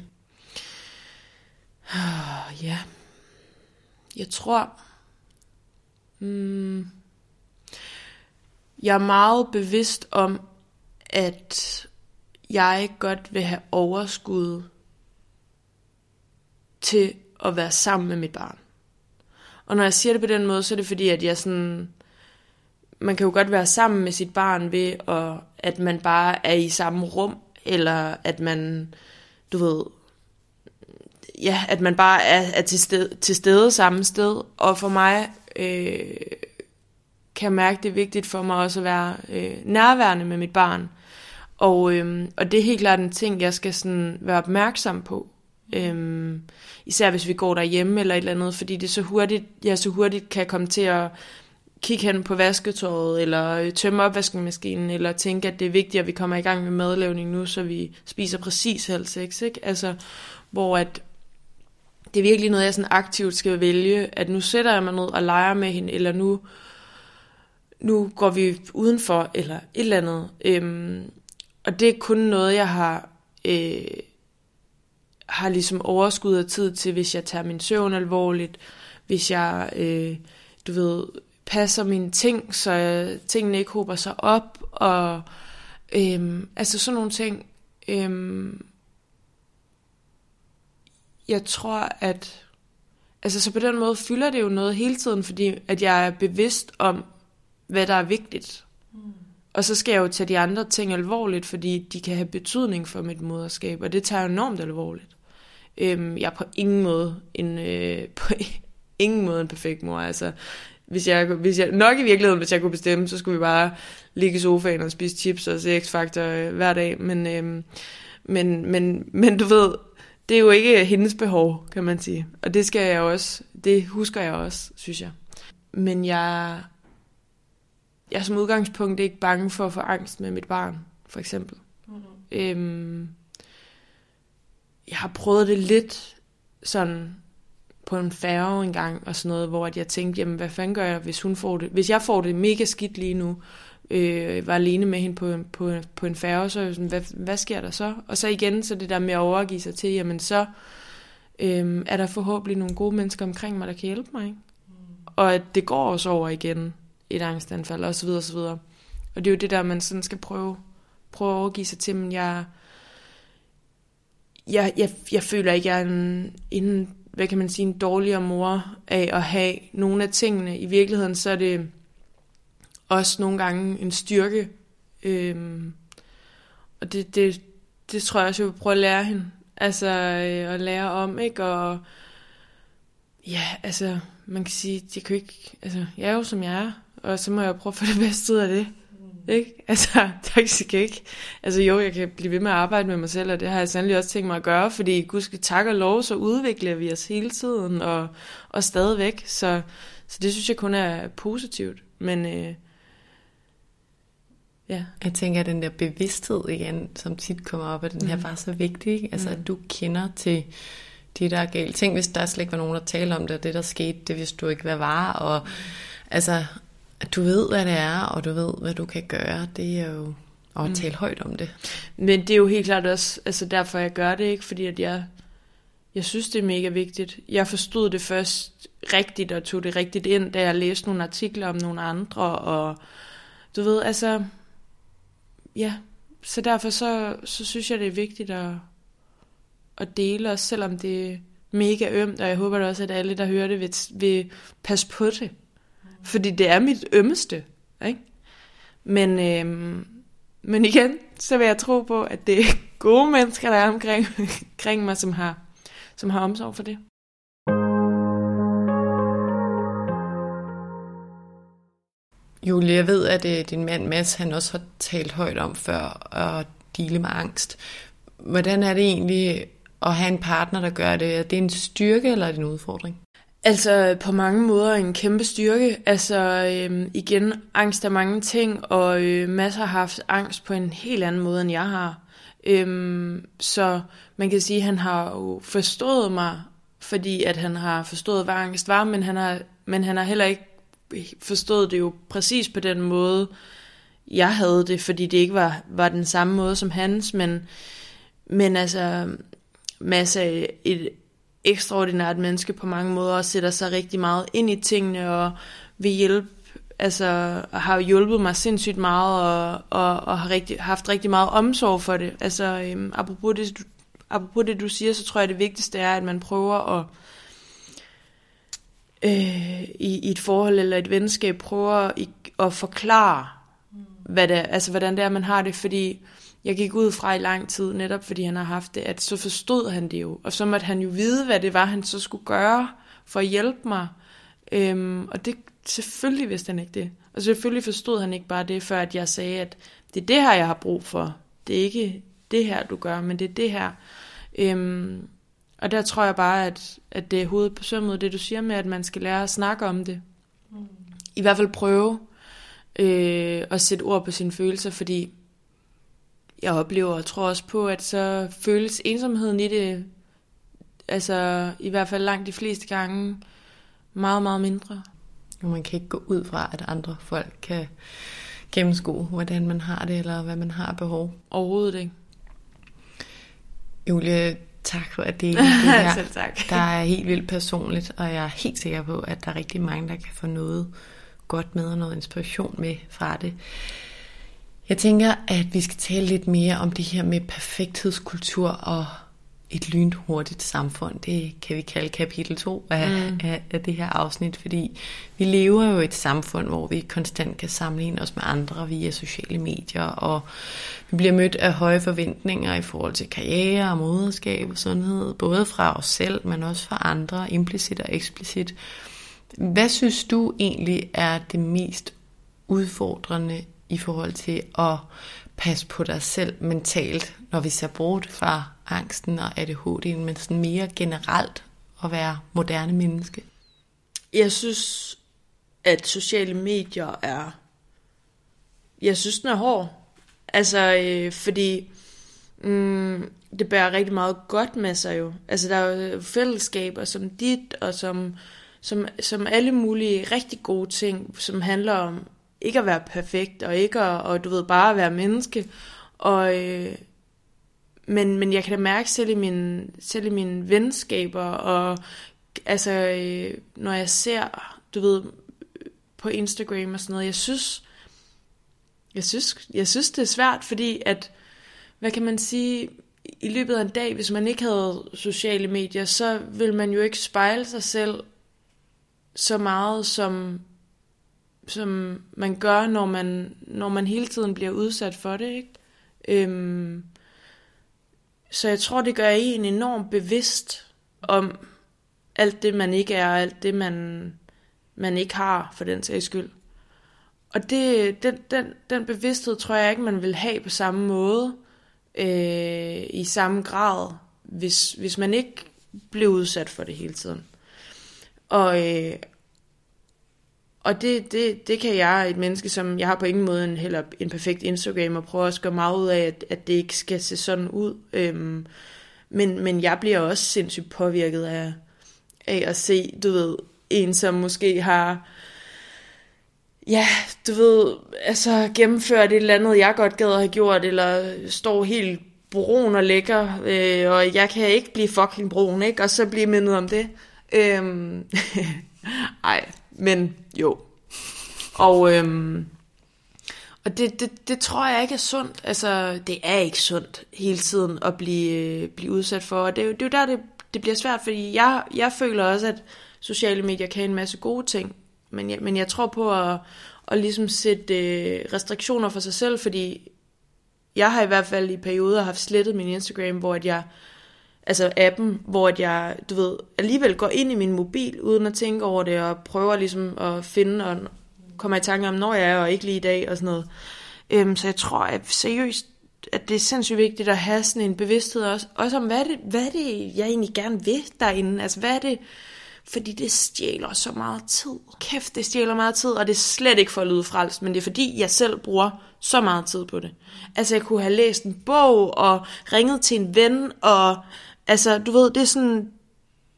Speaker 2: Uh, [SIGHS] ja. Jeg tror... Mm, jeg er meget bevidst om, at jeg godt vil have overskud til at være sammen med mit barn. Og når jeg siger det på den måde, så er det fordi, at jeg sådan... Man kan jo godt være sammen med sit barn ved, at, at man bare er i samme rum, eller at man, du ved, ja, at man bare er, er til, stede, til stede samme sted. Og for mig øh, kan jeg mærke, det er vigtigt for mig også at være øh, nærværende med mit barn. Og, øh, og det er helt klart en ting, jeg skal sådan være opmærksom på. Øhm, især hvis vi går derhjemme eller et eller andet, fordi det så hurtigt, jeg så hurtigt kan komme til at kigge hen på vasketøjet, eller øh, tømme opvaskemaskinen, eller tænke, at det er vigtigt, at vi kommer i gang med madlavning nu, så vi spiser præcis halv seks, ikke? Altså, hvor at det er virkelig noget, jeg sådan aktivt skal vælge, at nu sætter jeg mig ned og leger med hende, eller nu, nu går vi udenfor, eller et eller andet. Øhm, og det er kun noget, jeg har... Øh, har ligesom overskud af tid til, hvis jeg tager min søvn alvorligt, hvis jeg, øh, du ved, passer mine ting, så jeg, tingene ikke hober sig op, og øh, altså sådan nogle ting. Øh, jeg tror, at altså så på den måde fylder det jo noget hele tiden, fordi at jeg er bevidst om, hvad der er vigtigt. Mm. Og så skal jeg jo tage de andre ting alvorligt, fordi de kan have betydning for mit moderskab, og det tager jeg enormt alvorligt. Øhm, jeg er på ingen måde en, øh, [LAUGHS] på ingen måde en perfekt mor. Altså, hvis jeg, hvis jeg, nok i virkeligheden, hvis jeg kunne bestemme, så skulle vi bare ligge i sofaen og spise chips og se X-Factor øh, hver dag. Men, øh, men, men, men du ved, det er jo ikke hendes behov, kan man sige. Og det skal jeg også, det husker jeg også, synes jeg. Men jeg, jeg er som udgangspunkt ikke bange for at få angst med mit barn, for eksempel. Mm-hmm. Øhm, jeg har prøvet det lidt sådan på en færge en gang og sådan noget, hvor jeg tænkte, jamen hvad fanden gør jeg, hvis hun får det? Hvis jeg får det mega skidt lige nu, øh, var alene med hende på, på, på en færge, så sådan, hvad, hvad sker der så? Og så igen, så det der med at overgive sig til, jamen så øh, er der forhåbentlig nogle gode mennesker omkring mig, der kan hjælpe mig. Ikke? Og at det går også over igen, et angstanfald, og så videre, og så videre. Og det er jo det der, man sådan skal prøve, prøve at overgive sig til, men jeg, jeg, jeg, jeg føler ikke, jeg er en, en, hvad kan man sige, en dårligere mor af at have nogle af tingene. I virkeligheden så er det også nogle gange en styrke. Øhm, og det, det, det tror jeg også, jeg vil prøve at lære hende. Altså øh, at lære om, ikke? Og ja, altså, man kan sige, jeg kan ikke, altså, jeg er jo som jeg er, og så må jeg prøve at få det bedste ud af det. Ikke? Altså, [LAUGHS] toxic ikke. Altså jo, jeg kan blive ved med at arbejde med mig selv, og det har jeg sandelig også tænkt mig at gøre, fordi gud skal tak og lov, så udvikler vi os hele tiden, og, og stadigvæk. Så, så det synes jeg kun er positivt. Men øh, ja.
Speaker 1: Jeg tænker, at den der bevidsthed igen, som tit kommer op, at den her mm. bare så vigtig. Ikke? Altså, mm. at du kender til det, der er galt. Tænk, hvis der slet ikke var nogen, der talte om det, og det, der skete, det vidste du ikke, hvad var. Og mm. altså, at du ved, hvad det er, og du ved, hvad du kan gøre, det er jo at mm. tale højt om det.
Speaker 2: Men det er jo helt klart også altså derfor, jeg gør det, ikke? Fordi at jeg, jeg synes, det er mega vigtigt. Jeg forstod det først rigtigt, og tog det rigtigt ind, da jeg læste nogle artikler om nogle andre, og du ved, altså, ja, så derfor så, så synes jeg, det er vigtigt at, at dele os, selvom det er mega ømt, og jeg håber da også, at alle, der hører det, vil, vil passe på det. Fordi det er mit ømmeste. Ikke? Men, øhm, men igen, så vil jeg tro på, at det er gode mennesker, der er omkring, [LAUGHS] omkring mig, som har, som har omsorg for det.
Speaker 1: Julie, jeg ved, at uh, din mand Mads, han også har talt højt om før at dele med angst. Hvordan er det egentlig at have en partner, der gør det? Er det en styrke, eller er det en udfordring?
Speaker 2: Altså på mange måder en kæmpe styrke. Altså øhm, igen, angst er mange ting, og øh, masser har haft angst på en helt anden måde, end jeg har. Øhm, så man kan sige, at han har jo forstået mig, fordi at han har forstået, hvad angst var, men han har, men han har heller ikke forstod det jo præcis på den måde, jeg havde det, fordi det ikke var, var den samme måde som hans, men, men altså, Mads er et ekstraordinært menneske på mange måder, og sætter sig rigtig meget ind i tingene, og vil hjælpe, altså har hjulpet mig sindssygt meget, og, og, og har rigtig, haft rigtig meget omsorg for det. Altså, øhm, apropos, det, du, apropos det, du siger, så tror jeg, det vigtigste er, at man prøver at øh, i, i et forhold eller et venskab, prøver i, at forklare, hvad det, altså, hvordan det er, man har det, fordi jeg gik ud fra i lang tid, netop fordi han har haft det, at så forstod han det jo, og så måtte han jo vide, hvad det var, han så skulle gøre for at hjælpe mig. Øhm, og det selvfølgelig vidste han ikke det. Og selvfølgelig forstod han ikke bare det, før at jeg sagde, at det er det her, jeg har brug for. Det er ikke det her, du gør, men det er det her. Øhm, og der tror jeg bare, at, at det er hovedet på sømmet, det du siger med, at man skal lære at snakke om det. Mm. I hvert fald prøve øh, at sætte ord på sine følelser, fordi jeg oplever og tror også på, at så føles ensomheden i det, altså i hvert fald langt de fleste gange, meget, meget mindre.
Speaker 1: Man kan ikke gå ud fra, at andre folk kan gennemskue, hvordan man har det, eller hvad man har behov.
Speaker 2: Overhovedet ikke.
Speaker 1: Julie, tak for at dele det [LAUGHS] her.
Speaker 2: Selv tak.
Speaker 1: Der er helt vildt personligt, og jeg er helt sikker på, at der er rigtig mange, der kan få noget godt med og noget inspiration med fra det. Jeg tænker, at vi skal tale lidt mere om det her med perfekthedskultur og et lynhurtigt samfund. Det kan vi kalde kapitel 2 af, mm. af, af det her afsnit, fordi vi lever jo i et samfund, hvor vi konstant kan sammenligne os med andre via sociale medier, og vi bliver mødt af høje forventninger i forhold til karriere og moderskab og sundhed, både fra os selv, men også fra andre, implicit og eksplicit. Hvad synes du egentlig er det mest udfordrende i forhold til at passe på dig selv mentalt, når vi ser bort fra angsten og ADHD, men sådan mere generelt at være moderne menneske?
Speaker 2: Jeg synes, at sociale medier er... Jeg synes, den er hård. Altså, øh, fordi mm, det bærer rigtig meget godt med sig jo. Altså, der er jo fællesskaber som dit, og som, som, som alle mulige rigtig gode ting, som handler om ikke at være perfekt, og ikke at, og du ved, bare at være menneske. Og, øh, men, men jeg kan da mærke selv i mine, selv i mine venskaber, og altså, øh, når jeg ser, du ved, på Instagram og sådan noget, jeg synes, jeg synes, jeg synes det er svært, fordi at, hvad kan man sige, i løbet af en dag, hvis man ikke havde sociale medier, så vil man jo ikke spejle sig selv så meget, som som man gør, når man, når man hele tiden bliver udsat for det. Ikke? Øhm, så jeg tror, det gør en enormt bevidst om alt det, man ikke er, og alt det, man, man ikke har, for den sags skyld. Og det, den, den, den bevidsthed tror jeg ikke, man vil have på samme måde, øh, i samme grad, hvis, hvis man ikke blev udsat for det hele tiden. Og, øh, og det, det, det kan jeg, et menneske, som jeg har på ingen måde en, heller en perfekt Instagram, og prøver at gøre meget ud af, at, at det ikke skal se sådan ud. Øhm, men, men jeg bliver også sindssygt påvirket af, af at se, du ved, en som måske har, ja, du ved, altså gennemført et eller andet, jeg godt gad at have gjort, eller står helt brun og lækker, øh, og jeg kan ikke blive fucking brun, ikke? Og så blive mindet om det. Øhm, [LAUGHS] ej, men jo. Og, øhm, og det, det, det tror jeg ikke er sundt. Altså, det er ikke sundt hele tiden at blive, øh, blive udsat for. Og det, det er jo der, det, det bliver svært, fordi jeg, jeg føler også, at sociale medier kan en masse gode ting. Men jeg, men jeg tror på at, at ligesom sætte øh, restriktioner for sig selv, fordi jeg har i hvert fald i perioder haft slettet min Instagram, hvor at jeg altså appen, hvor at jeg, du ved, alligevel går ind i min mobil, uden at tænke over det, og prøver ligesom at finde og kommer i tanke om, når jeg er, og ikke lige i dag, og sådan noget. Øhm, så jeg tror at seriøst, at det er sindssygt vigtigt at have sådan en bevidsthed også, også om, hvad er, det, hvad er det, jeg egentlig gerne vil derinde? Altså, hvad er det, fordi det stjæler så meget tid. Kæft, det stjæler meget tid, og det er slet ikke for at lyde frelst, men det er fordi, jeg selv bruger så meget tid på det. Altså, jeg kunne have læst en bog, og ringet til en ven, og altså, du ved, det er sådan,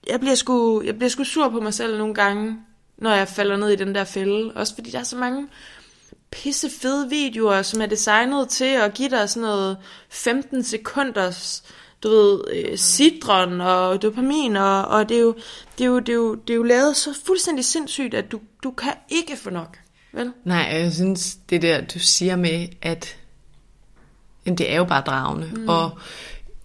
Speaker 2: jeg bliver sgu, jeg bliver sgu sur på mig selv nogle gange, når jeg falder ned i den der fælde. Også fordi der er så mange pisse fede videoer, som er designet til at give dig sådan noget 15 sekunders du ved, øh, citron og dopamin, og, og det, er jo, det, er jo, det, er jo, det er jo lavet så fuldstændig sindssygt, at du, du kan ikke få nok. Vel?
Speaker 1: Nej, jeg synes, det der, du siger med, at jamen, det er jo bare dragende, mm. og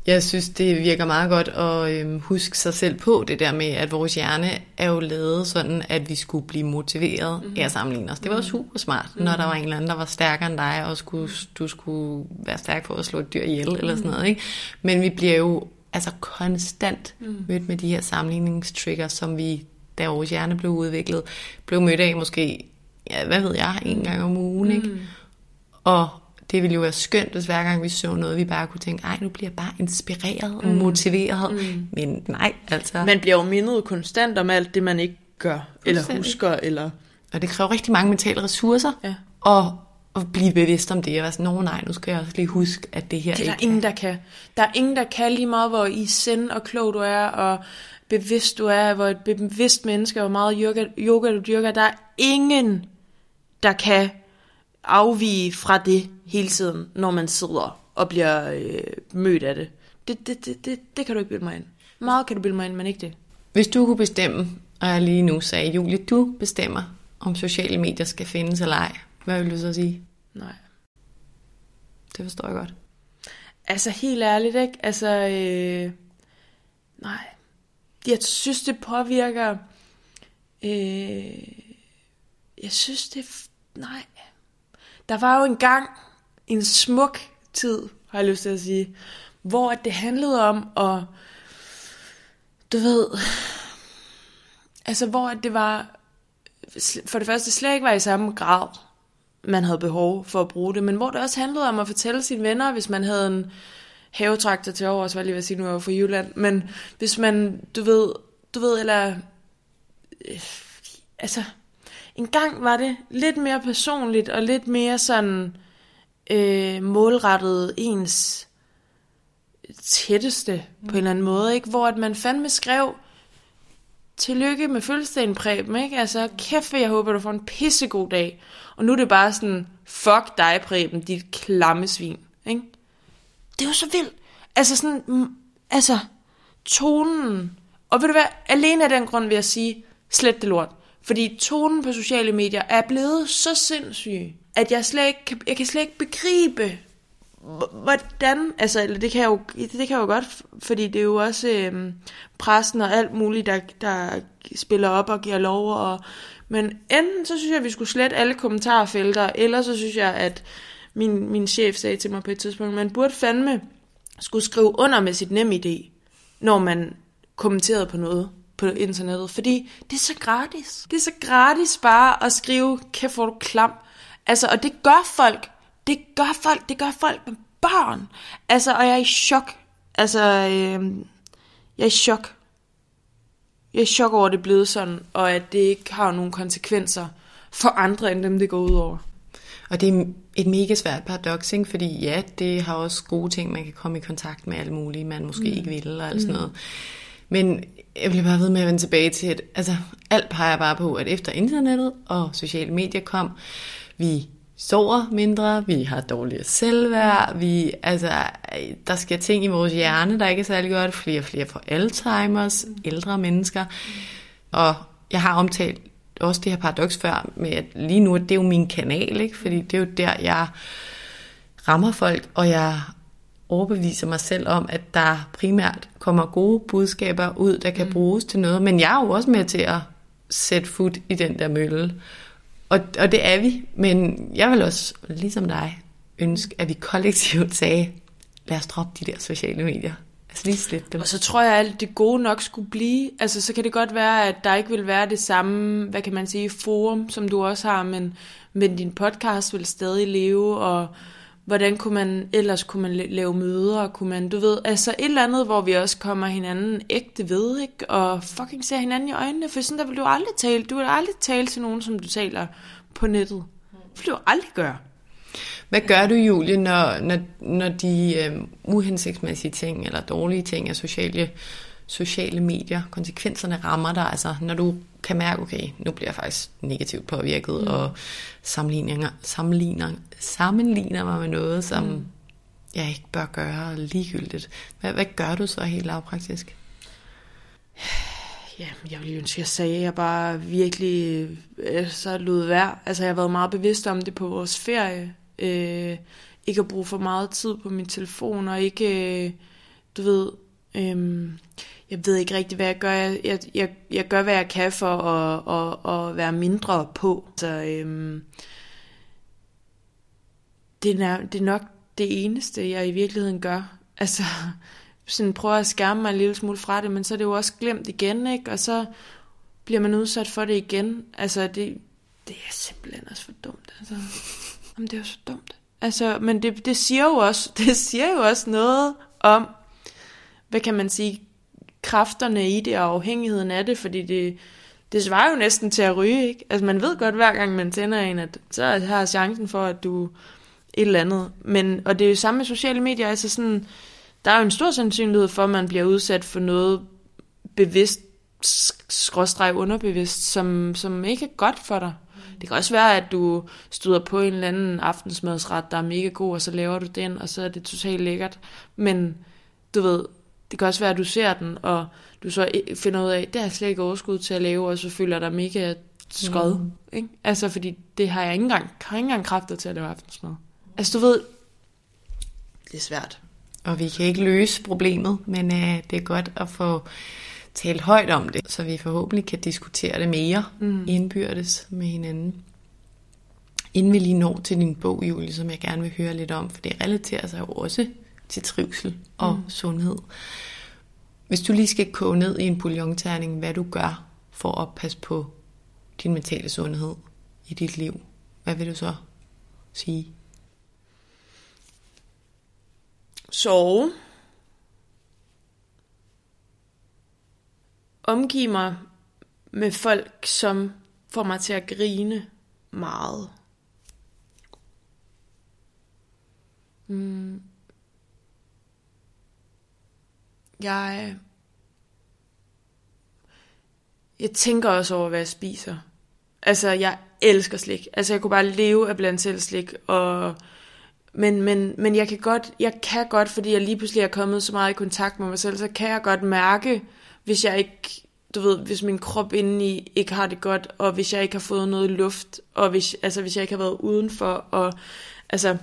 Speaker 1: jeg synes, det virker meget godt at øhm, huske sig selv på det der med, at vores hjerne er jo lavet sådan, at vi skulle blive motiveret mm. af at sammenligne os. Det var mm. super smart, når der var en eller anden, der var stærkere end dig, og skulle, du skulle være stærk for at slå et dyr ihjel, mm. eller sådan noget. Ikke? Men vi bliver jo altså konstant mm. mødt med de her sammenligningstrigger, som vi, da vores hjerne blev udviklet, blev mødt af måske, ja, hvad ved jeg, en gang om ugen. Ikke? Mm. Og det ville jo være skønt, hvis hver gang vi så noget, vi bare kunne tænke, ej, nu bliver jeg bare inspireret og mm. motiveret. Mm. Men nej, altså.
Speaker 2: Man bliver jo mindet konstant om alt det, man ikke gør, eller husker, eller...
Speaker 1: Og det kræver rigtig mange mentale ressourcer, ja. og at blive bevidst om det, og være sådan, Nå, nej, nu skal jeg også lige huske, at det her
Speaker 2: Det er der ingen, der kan. Der er ingen, der kan lige meget, hvor i sind og klog du er, og bevidst du er, hvor et bevidst menneske, hvor meget yoga, yoga du dyrker. Der er ingen, der kan afvige fra det hele tiden, når man sidder og bliver øh, mødt af det. Det, det, det, det. det kan du ikke bilde mig ind. Meget kan du bilde mig ind, men ikke det.
Speaker 1: Hvis du kunne bestemme, og jeg lige nu sagde, Julie, du bestemmer, om sociale medier skal findes eller ej, hvad vil du så sige?
Speaker 2: Nej.
Speaker 1: Det forstår jeg godt.
Speaker 2: Altså helt ærligt, ikke? Altså, øh, nej. Jeg synes, det påvirker... Øh, jeg synes, det... Nej. Der var jo engang en smuk tid, har jeg lyst til at sige, hvor det handlede om at, du ved, altså hvor det var, for det første slet ikke var i samme grad, man havde behov for at bruge det, men hvor det også handlede om at fortælle sine venner, hvis man havde en havetraktor til over, så var jeg lige ved at sige, nu er jeg fra Jylland, men hvis man, du ved, du ved, eller, øh, altså, en gang var det lidt mere personligt, og lidt mere sådan øh, målrettet ens tætteste mm. på en eller anden måde, ikke? Hvor at man fandme skrev, tillykke med fødselsdagen, Preben, ikke? Altså, kæft, jeg håber, du får en pissegod dag. Og nu er det bare sådan, fuck dig, Preben, dit klamme svin, ikke? Det er jo så vildt. Altså sådan, mm, altså, tonen. Og ved du hvad, alene af den grund vil jeg sige, slet det lort. Fordi tonen på sociale medier er blevet så sindssyg, at jeg slet ikke kan, jeg kan slet ikke begribe, hvordan, altså, eller det kan jeg jo, det kan jeg jo godt, fordi det er jo også øhm, pressen og alt muligt, der, der spiller op og giver lov, og, men enten så synes jeg, at vi skulle slette alle kommentarfelter, eller så synes jeg, at min, min chef sagde til mig på et tidspunkt, man burde fandme skulle skrive under med sit nem idé, når man kommenterede på noget på internettet, fordi det er så gratis. Det er så gratis bare at skrive, kan få du klam. Altså, og det gør folk. Det gør folk. Det gør folk med børn. Altså, og jeg er i chok. Altså, øh, jeg er i chok. Jeg er i chok over, at det er blevet sådan, og at det ikke har nogen konsekvenser for andre, end dem, det går ud over.
Speaker 1: Og det er et mega svært paradoks, ikke? fordi ja, det har også gode ting, man kan komme i kontakt med alle mulige, man måske mm. ikke vil, eller sådan mm. noget. Men jeg bliver bare ved med at vende tilbage til, at altså, alt peger bare på, at efter internettet og sociale medier kom, vi sover mindre, vi har dårligere selvværd, vi, altså, der sker ting i vores hjerne, der ikke er særlig godt, flere og flere får Alzheimer's, ældre mennesker, og jeg har omtalt også det her paradoks før, med at lige nu, det er jo min kanal, ikke? fordi det er jo der, jeg rammer folk, og jeg overbeviser mig selv om, at der primært kommer gode budskaber ud, der kan mm. bruges til noget. Men jeg er jo også med til at sætte fod i den der mølle. Og, og det er vi. Men jeg vil også, ligesom dig, ønske, at vi kollektivt sagde, lad os droppe de der sociale medier. Altså lige slet dem.
Speaker 2: Og så tror jeg, at alt det gode nok skulle blive. Altså, så kan det godt være, at der ikke vil være det samme, hvad kan man sige, forum, som du også har, men, men din podcast vil stadig leve, og hvordan kunne man, ellers kunne man lave møder, kunne man, du ved, altså et eller andet, hvor vi også kommer hinanden ægte ved, ikke? Og fucking ser hinanden i øjnene, for sådan der vil du aldrig tale, du vil aldrig tale til nogen, som du taler på nettet. Det vil du aldrig gøre.
Speaker 1: Hvad gør du, Julie, når, når, når de øh, uhensigtsmæssige ting eller dårlige ting af sociale, sociale medier, konsekvenserne rammer dig? Altså, når du kan mærke, okay, nu bliver jeg faktisk negativt påvirket, mm. og sammenligner, sammenligner, sammenligner mig med noget, som mm. jeg ikke bør gøre ligegyldigt. Hvad, hvad gør du så helt lavpraktisk? [SIGHS]
Speaker 2: Ja, jeg ville ønske, at jeg sagde, at jeg bare virkelig øh, så lod være. Altså, jeg har været meget bevidst om det på vores ferie. Øh, ikke at bruge for meget tid på min telefon, og ikke, øh, du ved, øh, jeg ved ikke rigtig, hvad jeg gør. Jeg, jeg, jeg, jeg gør, hvad jeg kan for at, at, at være mindre på. Så øhm, det, er, det er nok det eneste, jeg i virkeligheden gør. Altså, sådan prøver at skærme mig en lille smule fra det, men så er det jo også glemt igen, ikke? Og så bliver man udsat for det igen. Altså, det, det er simpelthen også for dumt, altså. Jamen, det er jo så dumt. Altså, men det, det siger jo også, [LAUGHS] det siger jo også noget om, hvad kan man sige, kræfterne i det og afhængigheden af det, fordi det, det svarer jo næsten til at ryge, ikke? Altså, man ved godt, hver gang man tænder en, at så har chancen for, at du et eller andet. Men, og det er jo samme med sociale medier, altså sådan, der er jo en stor sandsynlighed for, at man bliver udsat for noget bevidst, skråstreg underbevidst, som, som ikke er godt for dig. Det kan også være, at du støder på en eller anden aftensmadsret, der er mega god, og så laver du den, og så er det totalt lækkert. Men du ved, det kan også være, at du ser den, og du så finder ud af, det har jeg slet ikke overskud til at lave, og så føler dig mega skød. Mm. Ikke? Altså, fordi det har jeg ikke engang, har ikke engang kræfter til at lave aftensmad. Altså, du ved, det er svært.
Speaker 1: Og vi kan ikke løse problemet, men uh, det er godt at få talt højt om det, så vi forhåbentlig kan diskutere det mere mm. indbyrdes med hinanden. Inden vi lige når til din bog, Julie, som jeg gerne vil høre lidt om, for det relaterer sig jo også til trivsel og mm. sundhed. Hvis du lige skal koge ned i en bouillonterning, hvad du gør for at passe på din mentale sundhed i dit liv, hvad vil du så sige?
Speaker 2: Sove. Omgive mig med folk, som får mig til at grine meget. Mm. Jeg, jeg tænker også over, hvad jeg spiser. Altså, jeg elsker slik. Altså, jeg kunne bare leve af blandt selv slik, og men, men, men jeg kan godt, jeg kan godt, fordi jeg lige pludselig er kommet så meget i kontakt med mig selv, så kan jeg godt mærke, hvis jeg ikke, du ved, hvis min krop indeni ikke har det godt, og hvis jeg ikke har fået noget luft, og hvis, altså, hvis jeg ikke har været udenfor, og altså,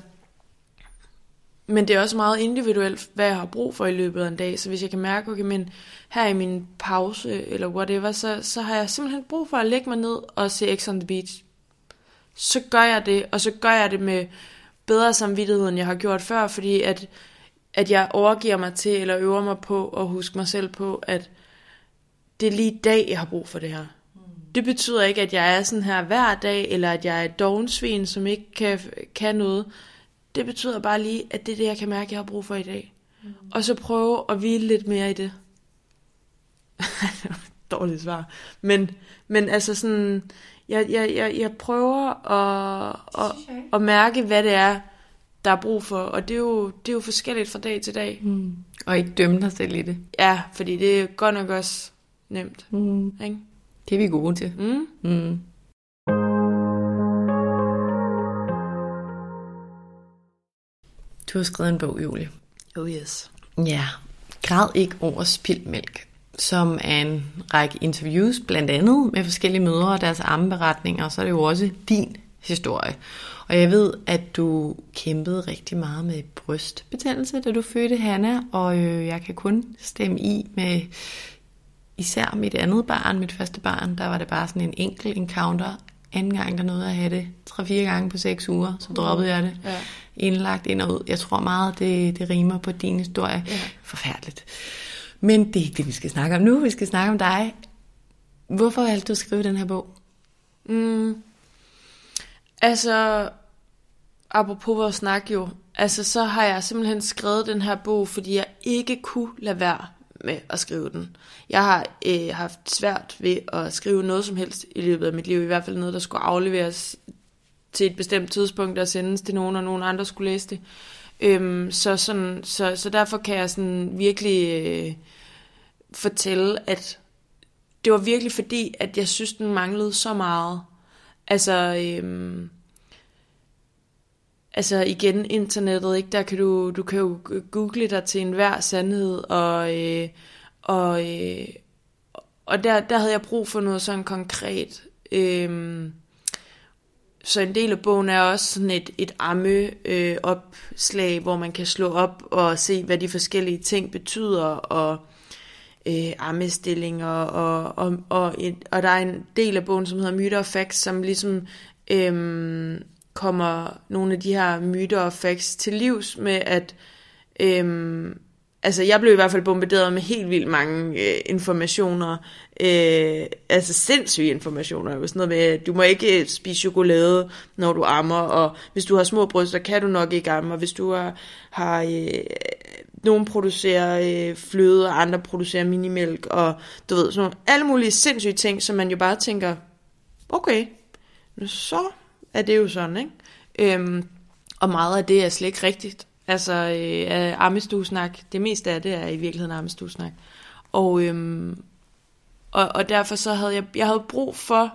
Speaker 2: men det er også meget individuelt, hvad jeg har brug for i løbet af en dag. Så hvis jeg kan mærke, okay, men her i min pause, eller whatever, så, så har jeg simpelthen brug for at lægge mig ned og se X on the Beach. Så gør jeg det, og så gør jeg det med bedre samvittighed, end jeg har gjort før, fordi at, at jeg overgiver mig til, eller øver mig på at huske mig selv på, at det er lige i dag, jeg har brug for det her. Mm. Det betyder ikke, at jeg er sådan her hver dag, eller at jeg er et dovensvin, som ikke kan, kan noget. Det betyder bare lige, at det er det, jeg kan mærke, jeg har brug for i dag. Mm. Og så prøve at hvile lidt mere i det. [LAUGHS] Dårligt svar. Men, men altså sådan, jeg, jeg, jeg, jeg prøver at, at, at mærke, hvad det er, der er brug for. Og det er jo, det er jo forskelligt fra dag til dag.
Speaker 1: Mm. Og ikke dømme dig selv i det.
Speaker 2: Ja, fordi det er godt nok også nemt.
Speaker 1: Mm. Ikke? Det er vi gode til. Mm. Mm. Du har skrevet en bog, Julie.
Speaker 2: Oh yes.
Speaker 1: Ja. Græd ikke over spildmælk som er en række interviews, blandt andet med forskellige mødre og deres armeberetninger, så er det jo også din historie. Og jeg ved, at du kæmpede rigtig meget med brystbetændelse, da du fødte Hanna, og øh, jeg kan kun stemme i med især mit andet barn, mit første barn, der var det bare sådan en enkelt encounter. Anden gang, der nåede jeg at have det. Tre-fire gange på seks uger, så droppede jeg det.
Speaker 2: Ja.
Speaker 1: Indlagt ind og ud. Jeg tror meget, det, det rimer på din historie.
Speaker 2: Ja.
Speaker 1: Forfærdeligt. Men det er ikke det, vi skal snakke om nu. Vi skal snakke om dig. Hvorfor valgte du at skrive den her bog?
Speaker 2: Mm. Altså, apropos vores snak jo, altså så har jeg simpelthen skrevet den her bog, fordi jeg ikke kunne lade være med at skrive den. Jeg har øh, haft svært ved at skrive noget som helst i løbet af mit liv, i hvert fald noget, der skulle afleveres til et bestemt tidspunkt og sendes til nogen, og nogen andre skulle læse det. Øhm, så, sådan, så, så derfor kan jeg sådan virkelig øh, fortælle, at det var virkelig fordi, at jeg synes, den manglede så meget. Altså, øhm, altså igen, internettet, ikke? der kan du, du kan jo google dig til enhver sandhed, og, øh, og, øh, og der, der havde jeg brug for noget sådan konkret. Øhm, så en del af bogen er også sådan et, et amme øh, opslag, hvor man kan slå op og se, hvad de forskellige ting betyder, og øh, ammestillinger, og, og, og, et, og der er en del af bogen, som hedder Myter og Facts, som ligesom øh, kommer nogle af de her myter og facts til livs med, at øhm, altså jeg blev i hvert fald bombarderet med helt vildt mange øh, informationer, øh, altså sindssyge informationer, jo sådan noget med, at du må ikke øh, spise chokolade, når du ammer, og hvis du har små bryster, kan du nok ikke amme, og hvis du har, har øh, nogen producerer øh, fløde, og andre producerer minimælk, og du ved, sådan nogle, alle mulige sindssyge ting, som man jo bare tænker, okay, så er det jo sådan, ikke? Øhm, og meget af det er slet ikke rigtigt. Altså, øh, armestuesnak, det meste af det er i virkeligheden armestuesnak. Og, øhm, og, og derfor så havde jeg, jeg havde brug for,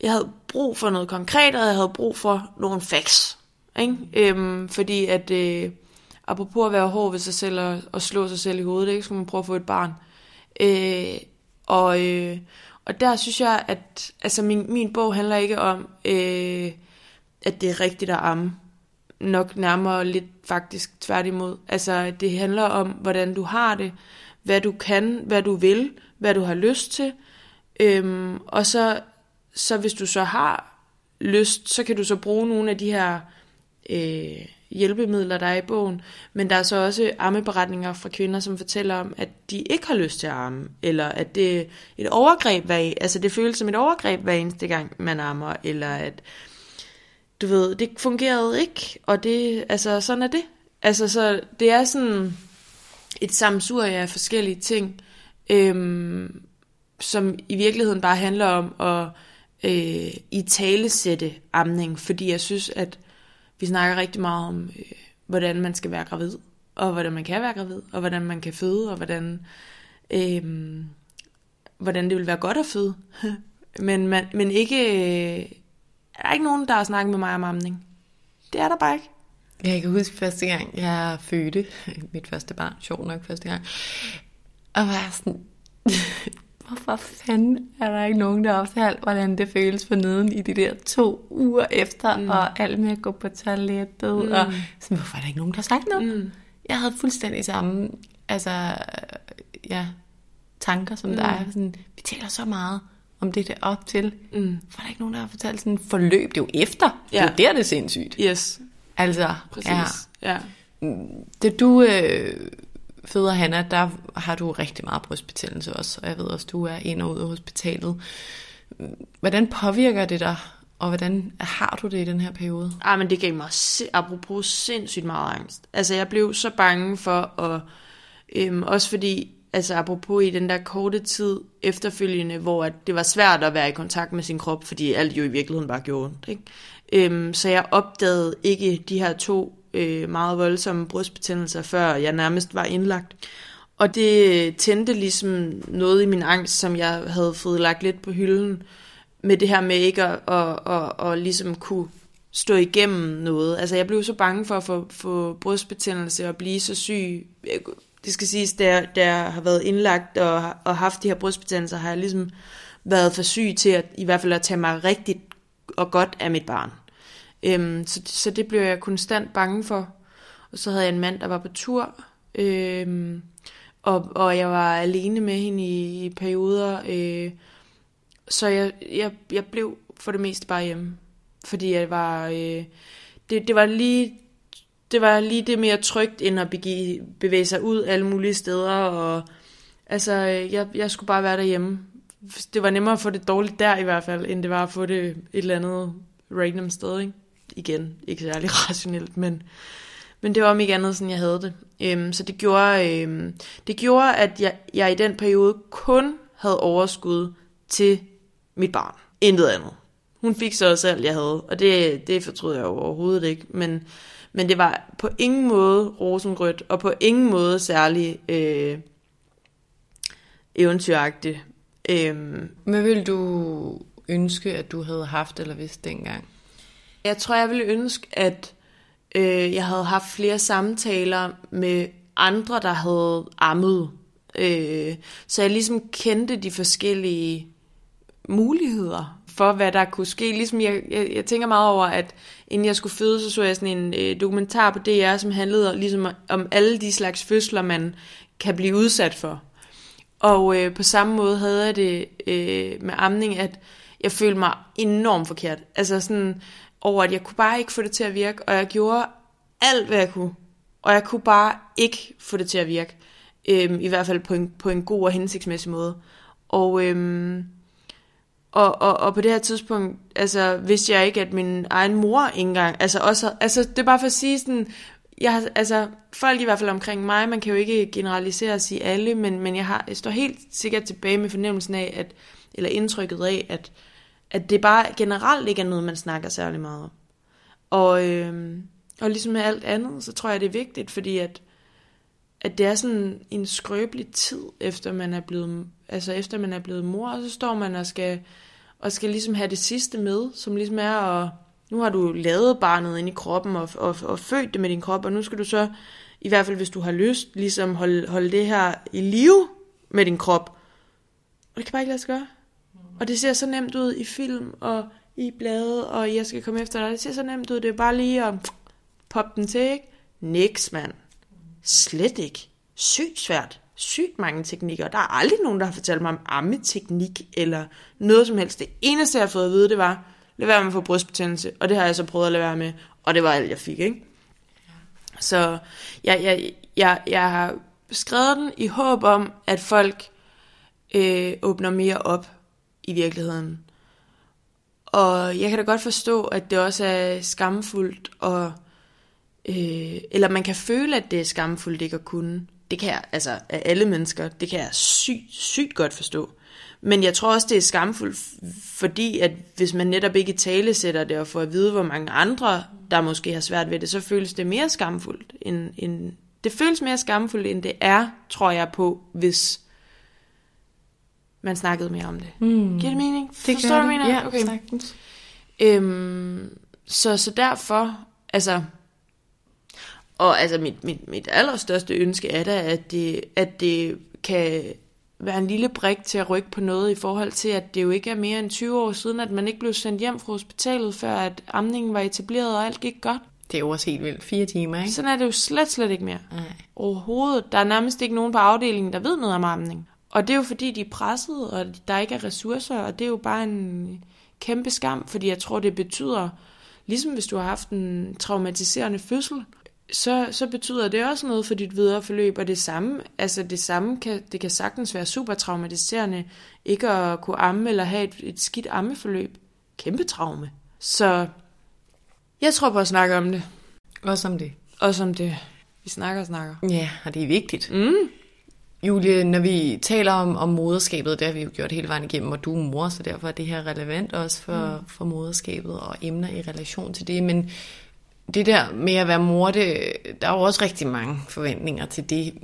Speaker 2: jeg havde brug for noget konkret, og jeg havde brug for nogle facts. Ikke? Øhm, fordi at, øh, apropos at være hård ved sig selv og, og slå sig selv i hovedet, ikke? skulle man prøve at få et barn. Øh, og, øh, og der synes jeg, at altså min, min bog handler ikke om, øh, at det er rigtigt at amme. Nok nærmere lidt faktisk tværtimod. Altså det handler om, hvordan du har det, hvad du kan, hvad du vil, hvad du har lyst til. Øhm, og så, så hvis du så har lyst, så kan du så bruge nogle af de her øh, hjælpemidler, der er i bogen. Men der er så også ammeberetninger fra kvinder, som fortæller om, at de ikke har lyst til at amme, eller at det er et overgreb, hver, altså det føles som et overgreb hver eneste gang, man ammer, eller at, du ved, det fungerede ikke, og det, altså sådan er det. Altså så det er sådan et samsur af forskellige ting, øhm, som i virkeligheden bare handler om at øh, i talesætte amning, fordi jeg synes, at vi snakker rigtig meget om, øh, hvordan man skal være gravid, og hvordan man kan være gravid, og hvordan man kan føde, og hvordan, øh, hvordan det vil være godt at føde. [LAUGHS] men, man, men ikke, øh, er ikke nogen, der har snakket med mig om amning. Det er der bare ikke.
Speaker 1: Jeg kan huske første gang, jeg fødte [LAUGHS] mit første barn, sjov nok første gang, og var sådan, [LAUGHS] hvorfor fanden er der ikke nogen, der har fortalt, hvordan det føles for neden i de der to uger efter, mm. og alt med at gå på toilettet, mm. og sådan, hvorfor er der ikke nogen, der har sagt noget? Mm. Jeg havde fuldstændig samme, altså, ja, tanker som mm. dig. Sådan, vi taler så meget om det der op til. Mm. For der er ikke nogen, der har fortalt sådan forløb. Det er jo efter. Ja. Det er jo der, det er sindssygt.
Speaker 2: Yes.
Speaker 1: Altså,
Speaker 2: Præcis. Ja. ja.
Speaker 1: Da du øh, føder Hanna, der har du rigtig meget brystbetændelse også, og jeg ved også, du er ind og ud af hospitalet. Hvordan påvirker det dig, og hvordan har du det i den her periode?
Speaker 2: Ah, men det gav mig, apropos sindssygt meget angst. Altså, jeg blev så bange for at, øhm, også fordi, altså apropos i den der korte tid efterfølgende, hvor at det var svært at være i kontakt med sin krop, fordi alt jo i virkeligheden bare gjorde ondt, ikke? Øhm, så jeg opdagede ikke de her to øh, meget voldsomme brystbetændelser, før jeg nærmest var indlagt. Og det tændte ligesom noget i min angst, som jeg havde fået lagt lidt på hylden, med det her med ikke at, at, at, at ligesom kunne stå igennem noget. Altså jeg blev så bange for at få, få brystbetændelse og blive så syg. Det skal siges, da jeg har været indlagt og, og haft de her brystbetændelser, har jeg ligesom været for syg til at i hvert fald at tage mig rigtigt og godt af mit barn. Øhm, så, så det blev jeg konstant bange for. Og så havde jeg en mand, der var på tur, øhm, og, og jeg var alene med hende i, i perioder, øh, så jeg, jeg, jeg blev for det meste bare hjemme. Fordi jeg var... Øh, det, det var lige det var lige det mere trygt, end at begive, bevæge sig ud alle mulige steder. Og, altså, jeg, jeg skulle bare være derhjemme. Det var nemmere at få det dårligt der i hvert fald, end det var at få det et eller andet random sted. Ikke? Igen, ikke særlig [LAUGHS] rationelt, men, men det var om ikke andet, sådan jeg havde det. Øhm, så det gjorde, øhm, det gjorde, at jeg, jeg i den periode kun havde overskud til mit barn. Intet andet. Hun fik så også alt, jeg havde, og det, det fortrød jeg jo overhovedet ikke. Men, men det var på ingen måde rosenrødt, og på ingen måde særlig øh, eventyragtigt.
Speaker 1: Øhm. Hvad ville du ønske, at du havde haft eller vidst dengang?
Speaker 2: Jeg tror, jeg ville ønske, at øh, jeg havde haft flere samtaler med andre, der havde ammet. Øh, så jeg ligesom kendte de forskellige muligheder for, hvad der kunne ske. Ligesom jeg, jeg, jeg tænker meget over, at inden jeg skulle føde, så så jeg sådan en øh, dokumentar på DR, som handlede ligesom om alle de slags fødsler, man kan blive udsat for. Og øh, på samme måde havde jeg det øh, med amning, at jeg følte mig enormt forkert. Altså sådan over, at jeg kunne bare ikke få det til at virke, og jeg gjorde alt, hvad jeg kunne. Og jeg kunne bare ikke få det til at virke. Øhm, I hvert fald på en, på en god og hensigtsmæssig måde. Og... øhm, og, og, og på det her tidspunkt, altså, vidste jeg ikke, at min egen mor ikke engang, altså også, altså, det er bare for at sige sådan, jeg har, altså, folk i hvert fald omkring mig, man kan jo ikke generalisere og sige alle, men, men jeg, har, jeg står helt sikkert tilbage med fornemmelsen af, at, eller indtrykket af, at, at det bare generelt ikke er noget, man snakker særlig meget om. Og, øh, og ligesom med alt andet, så tror jeg, det er vigtigt, fordi at, at det er sådan en skrøbelig tid, efter man er blevet, altså efter man er blevet mor, og så står man og skal og skal ligesom have det sidste med, som ligesom er at, nu har du lavet barnet ind i kroppen og, og, og født det med din krop, og nu skal du så, i hvert fald hvis du har lyst, ligesom holde, holde det her i live med din krop. Og det kan bare ikke lade sig gøre. Og det ser så nemt ud i film og i blade, og jeg skal komme efter dig. Det ser så nemt ud. Det er bare lige at poppe den til, ikke? Niks, mand. Slet ikke. Sygt svært sygt mange teknikker. Der er aldrig nogen, der har fortalt mig om ammeteknik eller noget som helst. Det eneste, jeg har fået at vide, det var, lad være med at få brystbetændelse. Og det har jeg så prøvet at lade være med. Og det var alt, jeg fik, ikke? Så jeg, jeg, jeg, jeg har skrevet den i håb om, at folk øh, åbner mere op i virkeligheden. Og jeg kan da godt forstå, at det også er skamfuldt, og, øh, eller man kan føle, at det er skamfuldt ikke at kunne det kan jeg, altså af alle mennesker, det kan jeg sygt, sygt godt forstå. Men jeg tror også, det er skamfuldt, fordi at hvis man netop ikke tale sætter det og får at vide, hvor mange andre, der måske har svært ved det, så føles det mere skamfuldt. End, end, det føles mere skamfuldt, end det er, tror jeg på, hvis man snakkede mere om det. Mm. Giver det mening?
Speaker 1: Det Forstår du, mener? Ja, okay.
Speaker 2: Øhm, så, så derfor, altså, og altså mit, mit, mit allerstørste ønske er da, at det, at det kan være en lille brik til at rykke på noget i forhold til, at det jo ikke er mere end 20 år siden, at man ikke blev sendt hjem fra hospitalet, før at amningen var etableret, og alt gik godt.
Speaker 1: Det er jo også helt vildt. Fire timer, ikke?
Speaker 2: Sådan er det jo slet, slet ikke mere.
Speaker 1: Nej.
Speaker 2: Overhovedet. Der er nærmest ikke nogen på afdelingen, der ved noget om amning. Og det er jo fordi, de er presset, og der ikke er ressourcer, og det er jo bare en kæmpe skam, fordi jeg tror, det betyder, ligesom hvis du har haft en traumatiserende fødsel, så, så betyder det også noget for dit videre forløb, og det samme, altså det samme kan, det kan sagtens være super traumatiserende, ikke at kunne amme eller have et, et skidt ammeforløb. Kæmpe traume. Så jeg tror på at snakke om det.
Speaker 1: Også om det.
Speaker 2: Også om det. Vi snakker og snakker.
Speaker 1: Ja, og det er vigtigt.
Speaker 2: Mm.
Speaker 1: Julie, når vi taler om, om moderskabet, det har vi jo gjort hele vejen igennem, og du er mor, så derfor er det her relevant også for, mm. for moderskabet og emner i relation til det. Men det der med at være mor, det, der er jo også rigtig mange forventninger til det.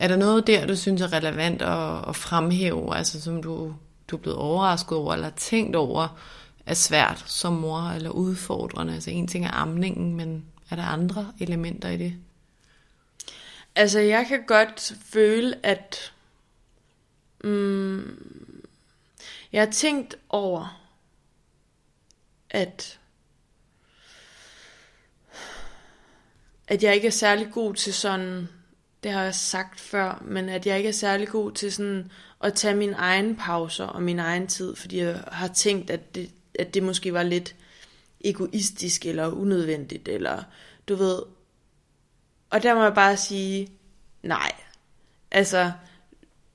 Speaker 1: Er der noget der, du synes er relevant at, at fremhæve, altså som du, du er blevet overrasket over, eller tænkt over, er svært som mor, eller udfordrende? Altså en ting er amningen, men er der andre elementer i det?
Speaker 2: Altså jeg kan godt føle, at mm, jeg har tænkt over, at at jeg ikke er særlig god til sådan det har jeg sagt før, men at jeg ikke er særlig god til sådan at tage mine egne pauser og min egen tid, fordi jeg har tænkt, at det, at det måske var lidt egoistisk eller unødvendigt, eller du ved. Og der må jeg bare sige, nej. Altså,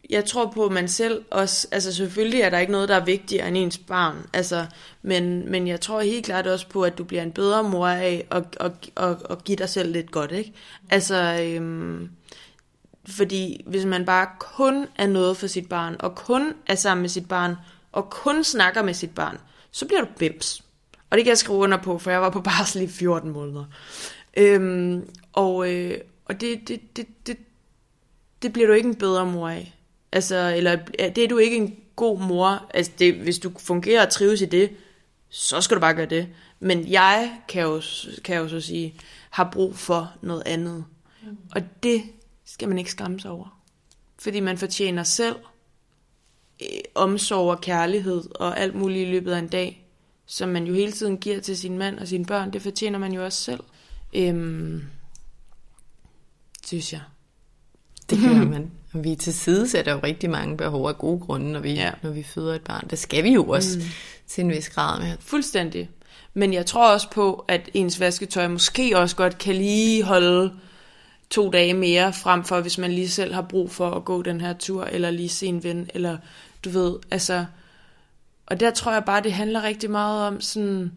Speaker 2: jeg tror på, at man selv også, altså selvfølgelig er der ikke noget, der er vigtigere end ens barn, altså, men, men jeg tror helt klart også på, at du bliver en bedre mor af at, at, at, at give dig selv lidt godt, ikke? Altså, øhm, fordi hvis man bare kun er noget for sit barn, og kun er sammen med sit barn, og kun snakker med sit barn, så bliver du bims. Og det kan jeg skrive under på, for jeg var på barsel i 14 måneder. Øhm, og øh, og det, det, det, det, det bliver du ikke en bedre mor af. Altså, eller det er du ikke en god mor. Altså, det, hvis du fungerer og trives i det, så skal du bare gøre det. Men jeg kan jo, kan jo så sige, har brug for noget andet. Mm. Og det skal man ikke skamme sig over. Fordi man fortjener selv øh, omsorg og kærlighed og alt muligt i løbet af en dag, som man jo hele tiden giver til sin mand og sine børn. Det fortjener man jo også selv. Øhm, synes jeg.
Speaker 1: Det gør [LAUGHS] man. Og vi til side sætter jo rigtig mange behov af gode grunde, når vi, ja. når vi føder et barn. Det skal vi jo også mm. til en vis grad med.
Speaker 2: Fuldstændig. Men jeg tror også på, at ens vasketøj måske også godt kan lige holde to dage mere, frem for hvis man lige selv har brug for at gå den her tur, eller lige se en ven, eller du ved, altså... Og der tror jeg bare, det handler rigtig meget om sådan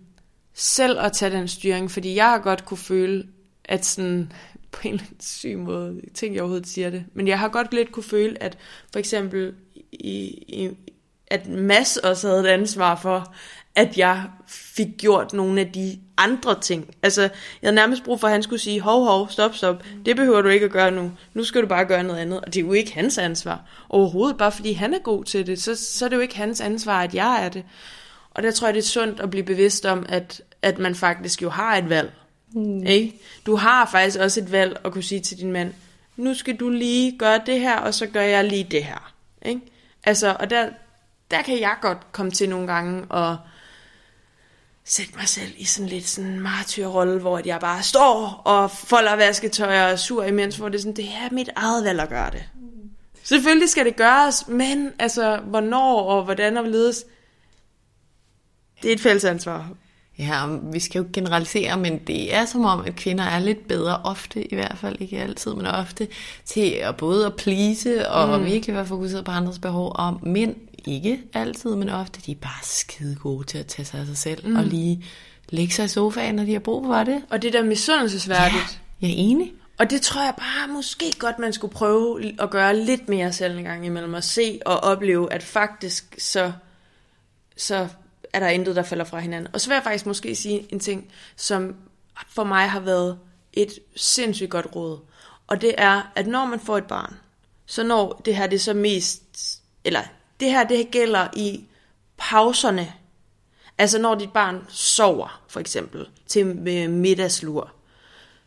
Speaker 2: selv at tage den styring, fordi jeg har godt kunne føle, at sådan, på en eller anden syg måde, jeg tænker jeg overhovedet siger det, men jeg har godt lidt kunne føle, at for eksempel i, i, at Mads også havde et ansvar for, at jeg fik gjort nogle af de andre ting. Altså, jeg havde nærmest brug for, at han skulle sige, hov, hov, stop, stop, det behøver du ikke at gøre nu. Nu skal du bare gøre noget andet. Og det er jo ikke hans ansvar. Overhovedet, bare fordi han er god til det, så, så er det jo ikke hans ansvar, at jeg er det. Og der tror jeg, det er sundt at blive bevidst om, at, at man faktisk jo har et valg. Mm. Ikke? Du har faktisk også et valg at kunne sige til din mand, nu skal du lige gøre det her, og så gør jeg lige det her. Ikke? Altså, og der, der kan jeg godt komme til nogle gange og sætte mig selv i sådan lidt sådan martyrrolle, hvor jeg bare står og folder vasketøj og er sur imens, hvor det er sådan, det er mit eget valg at gøre det. Mm. Selvfølgelig skal det gøres, men altså, hvornår og hvordan og hvorledes, det er et fælles ansvar.
Speaker 1: Ja, vi skal jo generalisere, men det er som om, at kvinder er lidt bedre ofte, i hvert fald ikke altid, men ofte, til at både at plise og mm. virkelig være fokuseret på andres behov, og mænd ikke altid, men ofte, de er bare skide gode til at tage sig af sig selv, mm. og lige lægge sig i sofaen, når de har brug for det.
Speaker 2: Og det der misundelsesværdigt.
Speaker 1: Ja, jeg er enig.
Speaker 2: Og det tror jeg bare måske godt, man skulle prøve at gøre lidt mere selv en gang imellem, at se og opleve, at faktisk så, så er der intet, der falder fra hinanden. Og så vil jeg faktisk måske sige en ting, som for mig har været et sindssygt godt råd. Og det er, at når man får et barn, så når det her det så mest, eller det her det gælder i pauserne. Altså når dit barn sover, for eksempel, til øh, middagslur,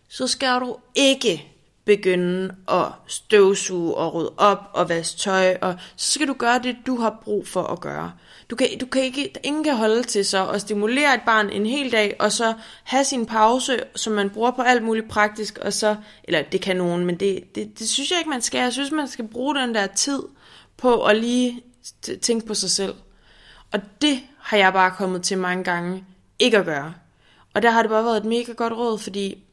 Speaker 2: så skal du ikke begynde at støvsuge og rydde op og vaske tøj, og så skal du gøre det, du har brug for at gøre. Du kan, du kan ikke, ingen kan holde til så at stimulere et barn en hel dag, og så have sin pause, som man bruger på alt muligt praktisk, og så, eller det kan nogen, men det, det, det synes jeg ikke, man skal. Jeg synes, man skal bruge den der tid på at lige tænke på sig selv. Og det har jeg bare kommet til mange gange ikke at gøre. Og der har det bare været et mega godt råd, fordi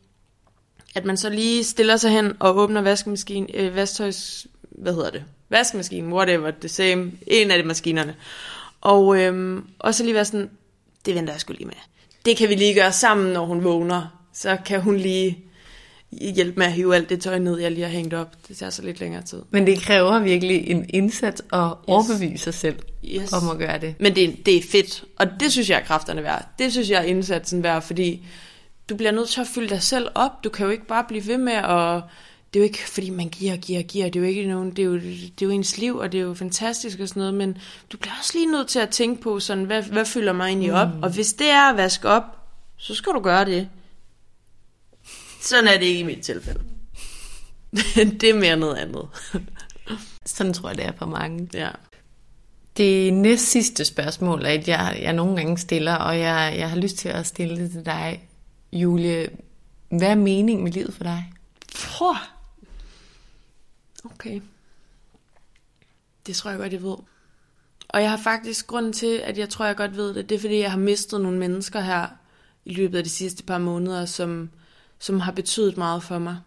Speaker 2: at man så lige stiller sig hen og åbner vaskemaskinen, øh, vasktøjs, hvad hedder det? Vaskemaskinen, whatever, the same, en af de maskinerne. Og, øhm, og så lige være sådan, det venter jeg skulle lige med. Det kan vi lige gøre sammen, når hun vågner. Så kan hun lige hjælpe med at hive alt det tøj ned, jeg lige har hængt op. Det tager så lidt længere tid.
Speaker 1: Men det kræver virkelig en indsats at yes. overbevise sig selv yes. om at gøre det.
Speaker 2: Men det, det er fedt, og det synes jeg er kræfterne værd. Det synes jeg er indsatsen værd, fordi du bliver nødt til at fylde dig selv op. Du kan jo ikke bare blive ved med at... Det er jo ikke, fordi man giver og giver og giver. Det er jo ikke nogen... Det er jo, det er jo ens liv, og det er jo fantastisk og sådan noget. Men du bliver også lige nødt til at tænke på, sådan, hvad, hvad fylder mig egentlig op? Mm. Og hvis det er at vaske op, så skal du gøre det. Sådan er det ikke i mit tilfælde. [LAUGHS] det er mere noget andet. [LAUGHS]
Speaker 1: Sådan tror jeg, det er for mange.
Speaker 2: Ja.
Speaker 1: Det næst sidste spørgsmål, at jeg, jeg nogle gange stiller, og jeg, jeg har lyst til at stille det til dig. Julie, hvad er meningen med livet for dig?
Speaker 2: Puh. Okay. Det tror jeg godt, jeg ved. Og jeg har faktisk grund til, at jeg tror, jeg godt ved det. Det er, fordi jeg har mistet nogle mennesker her i løbet af de sidste par måneder, som, som har betydet meget for mig.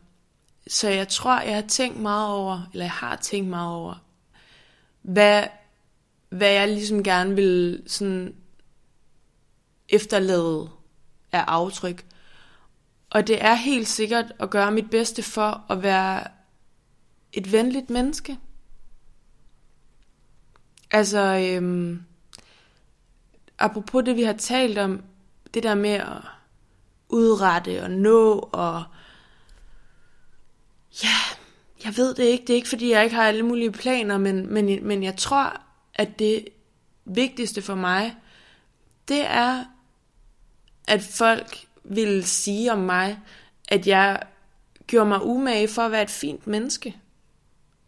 Speaker 2: Så jeg tror, jeg har tænkt meget over, eller jeg har tænkt meget over, hvad, hvad jeg ligesom gerne vil sådan efterlade af aftryk. Og det er helt sikkert at gøre mit bedste for at være et venligt menneske. Altså, øhm, apropos det, vi har talt om, det der med at udrette og nå og ja, jeg ved det ikke. Det er ikke, fordi jeg ikke har alle mulige planer, men, men, men jeg tror, at det vigtigste for mig, det er, at folk vil sige om mig, at jeg gjorde mig umage for at være et fint menneske.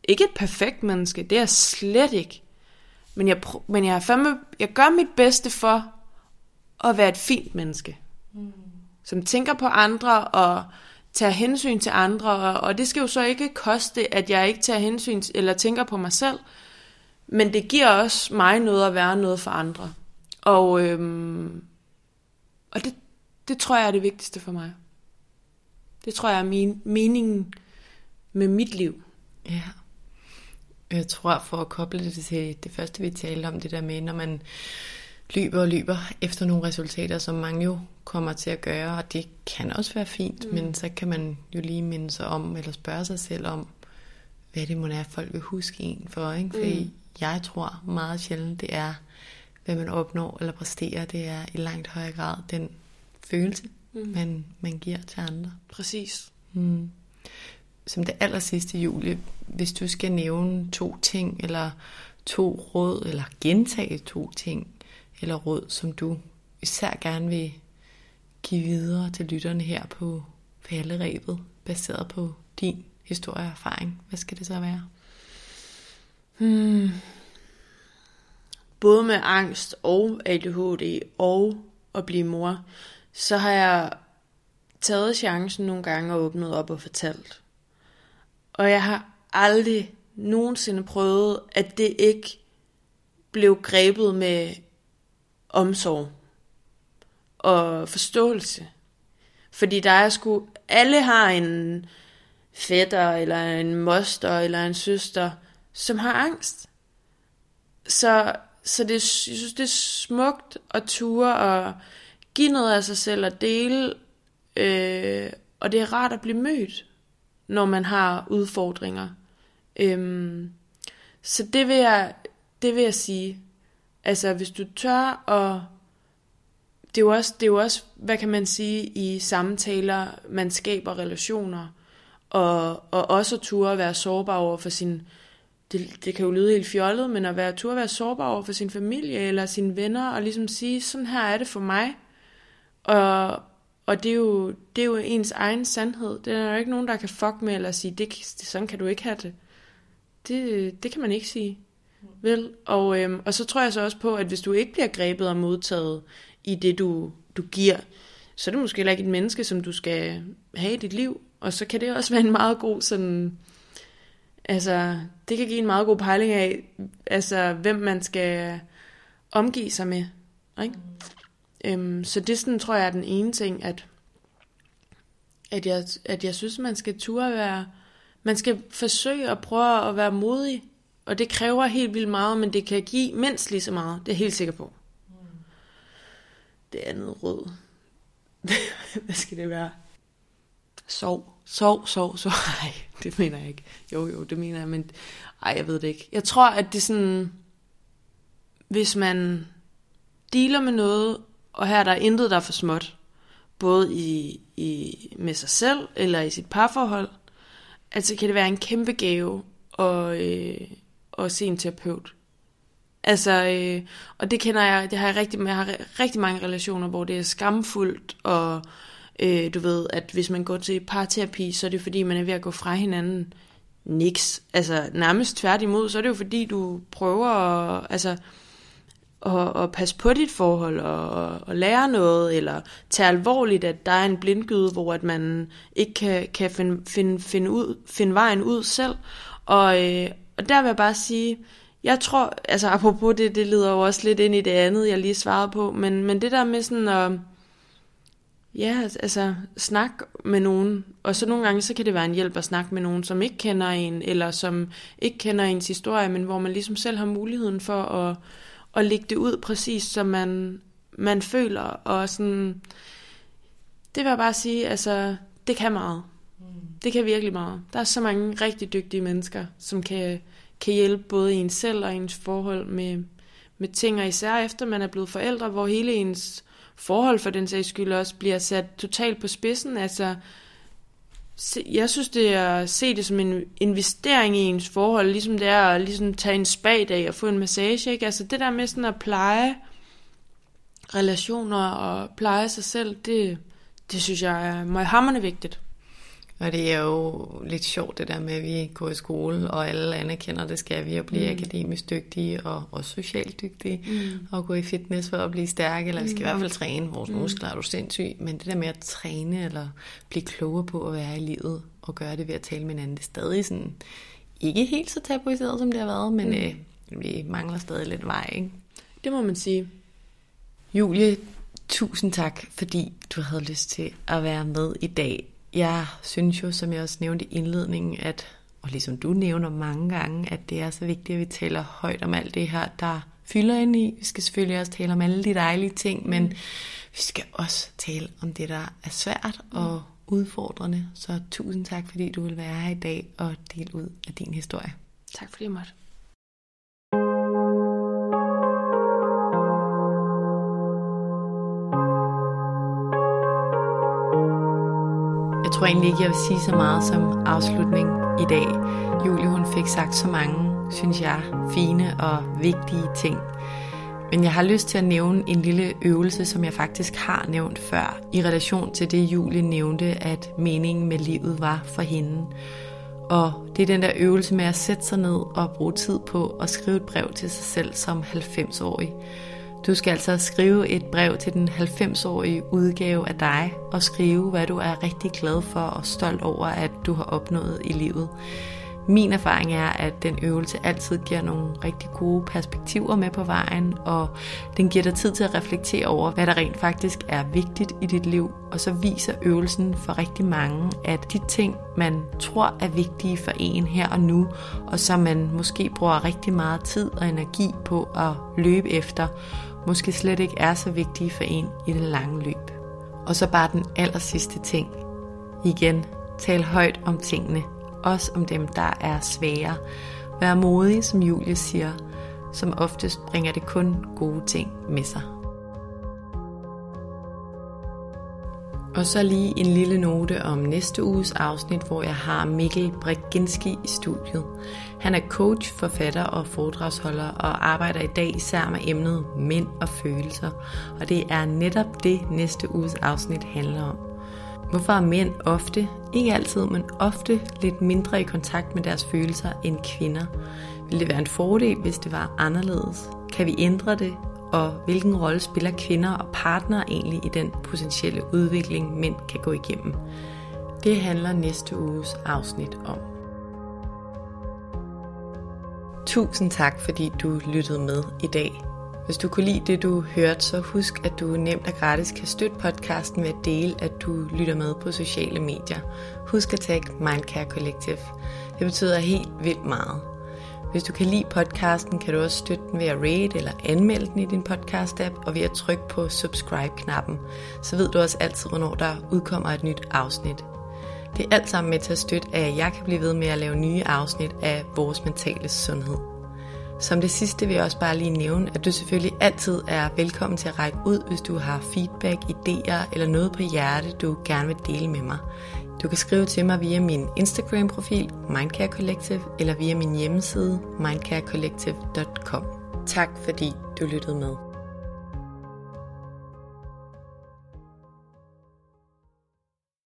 Speaker 2: Ikke et perfekt menneske, det er jeg slet ikke. Men jeg, men jeg, fandme, jeg gør mit bedste for at være et fint menneske. Mm. Som tænker på andre og tager hensyn til andre. Og, og det skal jo så ikke koste, at jeg ikke tager hensyn eller tænker på mig selv. Men det giver også mig noget at være noget for andre. Og, øhm, og det, det tror jeg er det vigtigste for mig. Det tror jeg er min, meningen med mit liv.
Speaker 1: Ja. Jeg tror, for at koble det til det første, vi talte om, det der med, når man løber og løber efter nogle resultater, som mange jo kommer til at gøre, og det kan også være fint, mm. men så kan man jo lige minde sig om, eller spørge sig selv om, hvad det må er, folk vil huske en for, ikke? Fordi mm. jeg tror meget sjældent, det er, hvad man opnår eller præsterer, det er i langt højere grad den følelse, mm. man, man giver til andre.
Speaker 2: Præcis.
Speaker 1: Mm. Som det aller sidste, Julie, hvis du skal nævne to ting, eller to råd, eller gentage to ting, eller råd, som du især gerne vil give videre til lytterne her på falderæbet, baseret på din historie og erfaring. Hvad skal det så være?
Speaker 2: Hmm. Både med angst og ADHD og at blive mor, så har jeg taget chancen nogle gange og åbnet op og fortalt. Og jeg har aldrig nogensinde prøvet, at det ikke blev grebet med omsorg og forståelse. Fordi der er sgu, alle har en fætter, eller en moster, eller en søster, som har angst. Så, så det, jeg synes, det er smukt at ture og give noget af sig selv og dele. Øh, og det er rart at blive mødt, når man har udfordringer. Øhm, så det vil, jeg, det vil jeg sige. Altså, hvis du tør og Det er, jo også, det er jo også, hvad kan man sige, i samtaler, man skaber relationer, og, og også at turde at være sårbar over for sin... Det, det kan jo lyde helt fjollet, men at være, turde at være sårbar over for sin familie eller sine venner, og ligesom sige, sådan her er det for mig. Og, og det er, jo, det er jo ens egen sandhed. Det er der jo ikke nogen, der kan fuck med eller sige, det, sådan kan du ikke have det. Det, det kan man ikke sige. Vel? Og, øhm, og så tror jeg så også på, at hvis du ikke bliver grebet og modtaget i det, du, du giver, så er det måske heller ikke et menneske, som du skal have i dit liv. Og så kan det også [LAUGHS] være en meget god sådan... Altså, det kan give en meget god pejling af, altså, hvem man skal omgive sig med. Ikke? Mm. Øhm, så det sådan, tror jeg er den ene ting, at, at, jeg, at jeg synes, man skal turde være... Man skal forsøge at prøve at være modig og det kræver helt vildt meget, men det kan give mindst lige så meget. Det er jeg helt sikker på. Mm. Det andet rød. [LAUGHS] Hvad skal det være? Sov. Sov, sov, sov. [LAUGHS] Nej, det mener jeg ikke. Jo, jo, det mener jeg, men... Ej, jeg ved det ikke. Jeg tror, at det er sådan... Hvis man dealer med noget, og her der intet, der er for småt, både i, i, med sig selv eller i sit parforhold, altså kan det være en kæmpe gave at, øh, at se en terapeut. Altså, øh, og det kender jeg, det har jeg rigtig, jeg har rigtig mange relationer, hvor det er skamfuldt, og øh, du ved, at hvis man går til parterapi, så er det fordi, man er ved at gå fra hinanden. Niks. Altså, nærmest tværtimod, så er det jo fordi, du prøver at, altså, at, at passe på dit forhold og, og lære noget, eller tage alvorligt, at der er en blindgyde, hvor at man ikke kan, kan finde, finde, finde, ud, finde vejen ud selv. Og, øh, og der vil jeg bare sige, jeg tror, altså apropos det, det leder jo også lidt ind i det andet, jeg lige svarede på, men, men det der med sådan at, ja, altså snak med nogen, og så nogle gange, så kan det være en hjælp at snakke med nogen, som ikke kender en, eller som ikke kender ens historie, men hvor man ligesom selv har muligheden for at, at lægge det ud præcis, som man, man føler, og sådan, det vil jeg bare sige, altså, det kan meget. Det kan virkelig meget. Der er så mange rigtig dygtige mennesker, som kan, kan hjælpe både en selv og ens forhold med, med ting, og især efter man er blevet forældre, hvor hele ens forhold for den sags skyld også bliver sat totalt på spidsen. Altså, jeg synes, det er at se det som en investering i ens forhold, ligesom det er at ligesom tage en spag og få en massage. Ikke? Altså det der med sådan at pleje relationer og pleje sig selv, det, det synes jeg er meget hammerende vigtigt.
Speaker 1: Og det er jo lidt sjovt det der med, at vi går i skole, og alle anerkender, det skal vi, at blive mm. akademisk dygtige og også socialt dygtige, mm. og gå i fitness for at blive stærke, eller vi skal mm. i hvert fald træne, vores mm. muskler er du sindssyg, men det der med at træne, eller blive klogere på at være i livet, og gøre det ved at tale med hinanden, det er stadig sådan, ikke helt så tabuiseret, som det har været, men mm. øh, vi mangler stadig lidt vej, ikke?
Speaker 2: Det må man sige.
Speaker 1: Julie, tusind tak, fordi du havde lyst til at være med i dag. Jeg synes jo, som jeg også nævnte i indledningen, at, og ligesom du nævner mange gange, at det er så vigtigt, at vi taler højt om alt det her, der fylder ind i. Vi skal selvfølgelig også tale om alle de dejlige ting, men vi skal også tale om det, der er svært og udfordrende. Så tusind tak, fordi du vil være her i dag og dele ud af din historie.
Speaker 2: Tak fordi jeg måtte.
Speaker 1: Tror egentlig ikke, jeg vil sige så meget som afslutning i dag. Julie, hun fik sagt så mange, synes jeg, fine og vigtige ting. Men jeg har lyst til at nævne en lille øvelse, som jeg faktisk har nævnt før, i relation til det, Julie nævnte, at meningen med livet var for hende. Og det er den der øvelse med at sætte sig ned og bruge tid på at skrive et brev til sig selv som 90-årig. Du skal altså skrive et brev til den 90-årige udgave af dig og skrive, hvad du er rigtig glad for og stolt over, at du har opnået i livet. Min erfaring er, at den øvelse altid giver nogle rigtig gode perspektiver med på vejen, og den giver dig tid til at reflektere over, hvad der rent faktisk er vigtigt i dit liv. Og så viser øvelsen for rigtig mange, at de ting, man tror er vigtige for en her og nu, og som man måske bruger rigtig meget tid og energi på at løbe efter, måske slet ikke er så vigtige for en i det lange løb. Og så bare den aller sidste ting. Igen, tal højt om tingene, også om dem, der er svære. Vær modig, som Julie siger, som oftest bringer det kun gode ting med sig. Og så lige en lille note om næste uges afsnit, hvor jeg har Mikkel Breginski i studiet. Han er coach, forfatter og foredragsholder og arbejder i dag især med emnet mænd og følelser. Og det er netop det næste uges afsnit handler om. Hvorfor er mænd ofte, ikke altid, men ofte lidt mindre i kontakt med deres følelser end kvinder? Vil det være en fordel, hvis det var anderledes? Kan vi ændre det? Og hvilken rolle spiller kvinder og partnere egentlig i den potentielle udvikling, mænd kan gå igennem? Det handler næste uges afsnit om. Tusind tak, fordi du lyttede med i dag. Hvis du kunne lide det, du hørte, så husk, at du nemt og gratis kan støtte podcasten ved at dele, at du lytter med på sociale medier. Husk at tagge Mindcare Collective. Det betyder helt vildt meget. Hvis du kan lide podcasten, kan du også støtte den ved at rate eller anmelde den i din podcast-app, og ved at trykke på subscribe-knappen. Så ved du også altid, hvornår der udkommer et nyt afsnit. Det er alt sammen med til at støtte, at jeg kan blive ved med at lave nye afsnit af vores mentale sundhed. Som det sidste vil jeg også bare lige nævne, at du selvfølgelig altid er velkommen til at række ud, hvis du har feedback, idéer eller noget på hjerte, du gerne vil dele med mig. Du kan skrive til mig via min Instagram-profil, Mindcare Collective, eller via min hjemmeside, mindcarecollective.com. Tak fordi du lyttede med.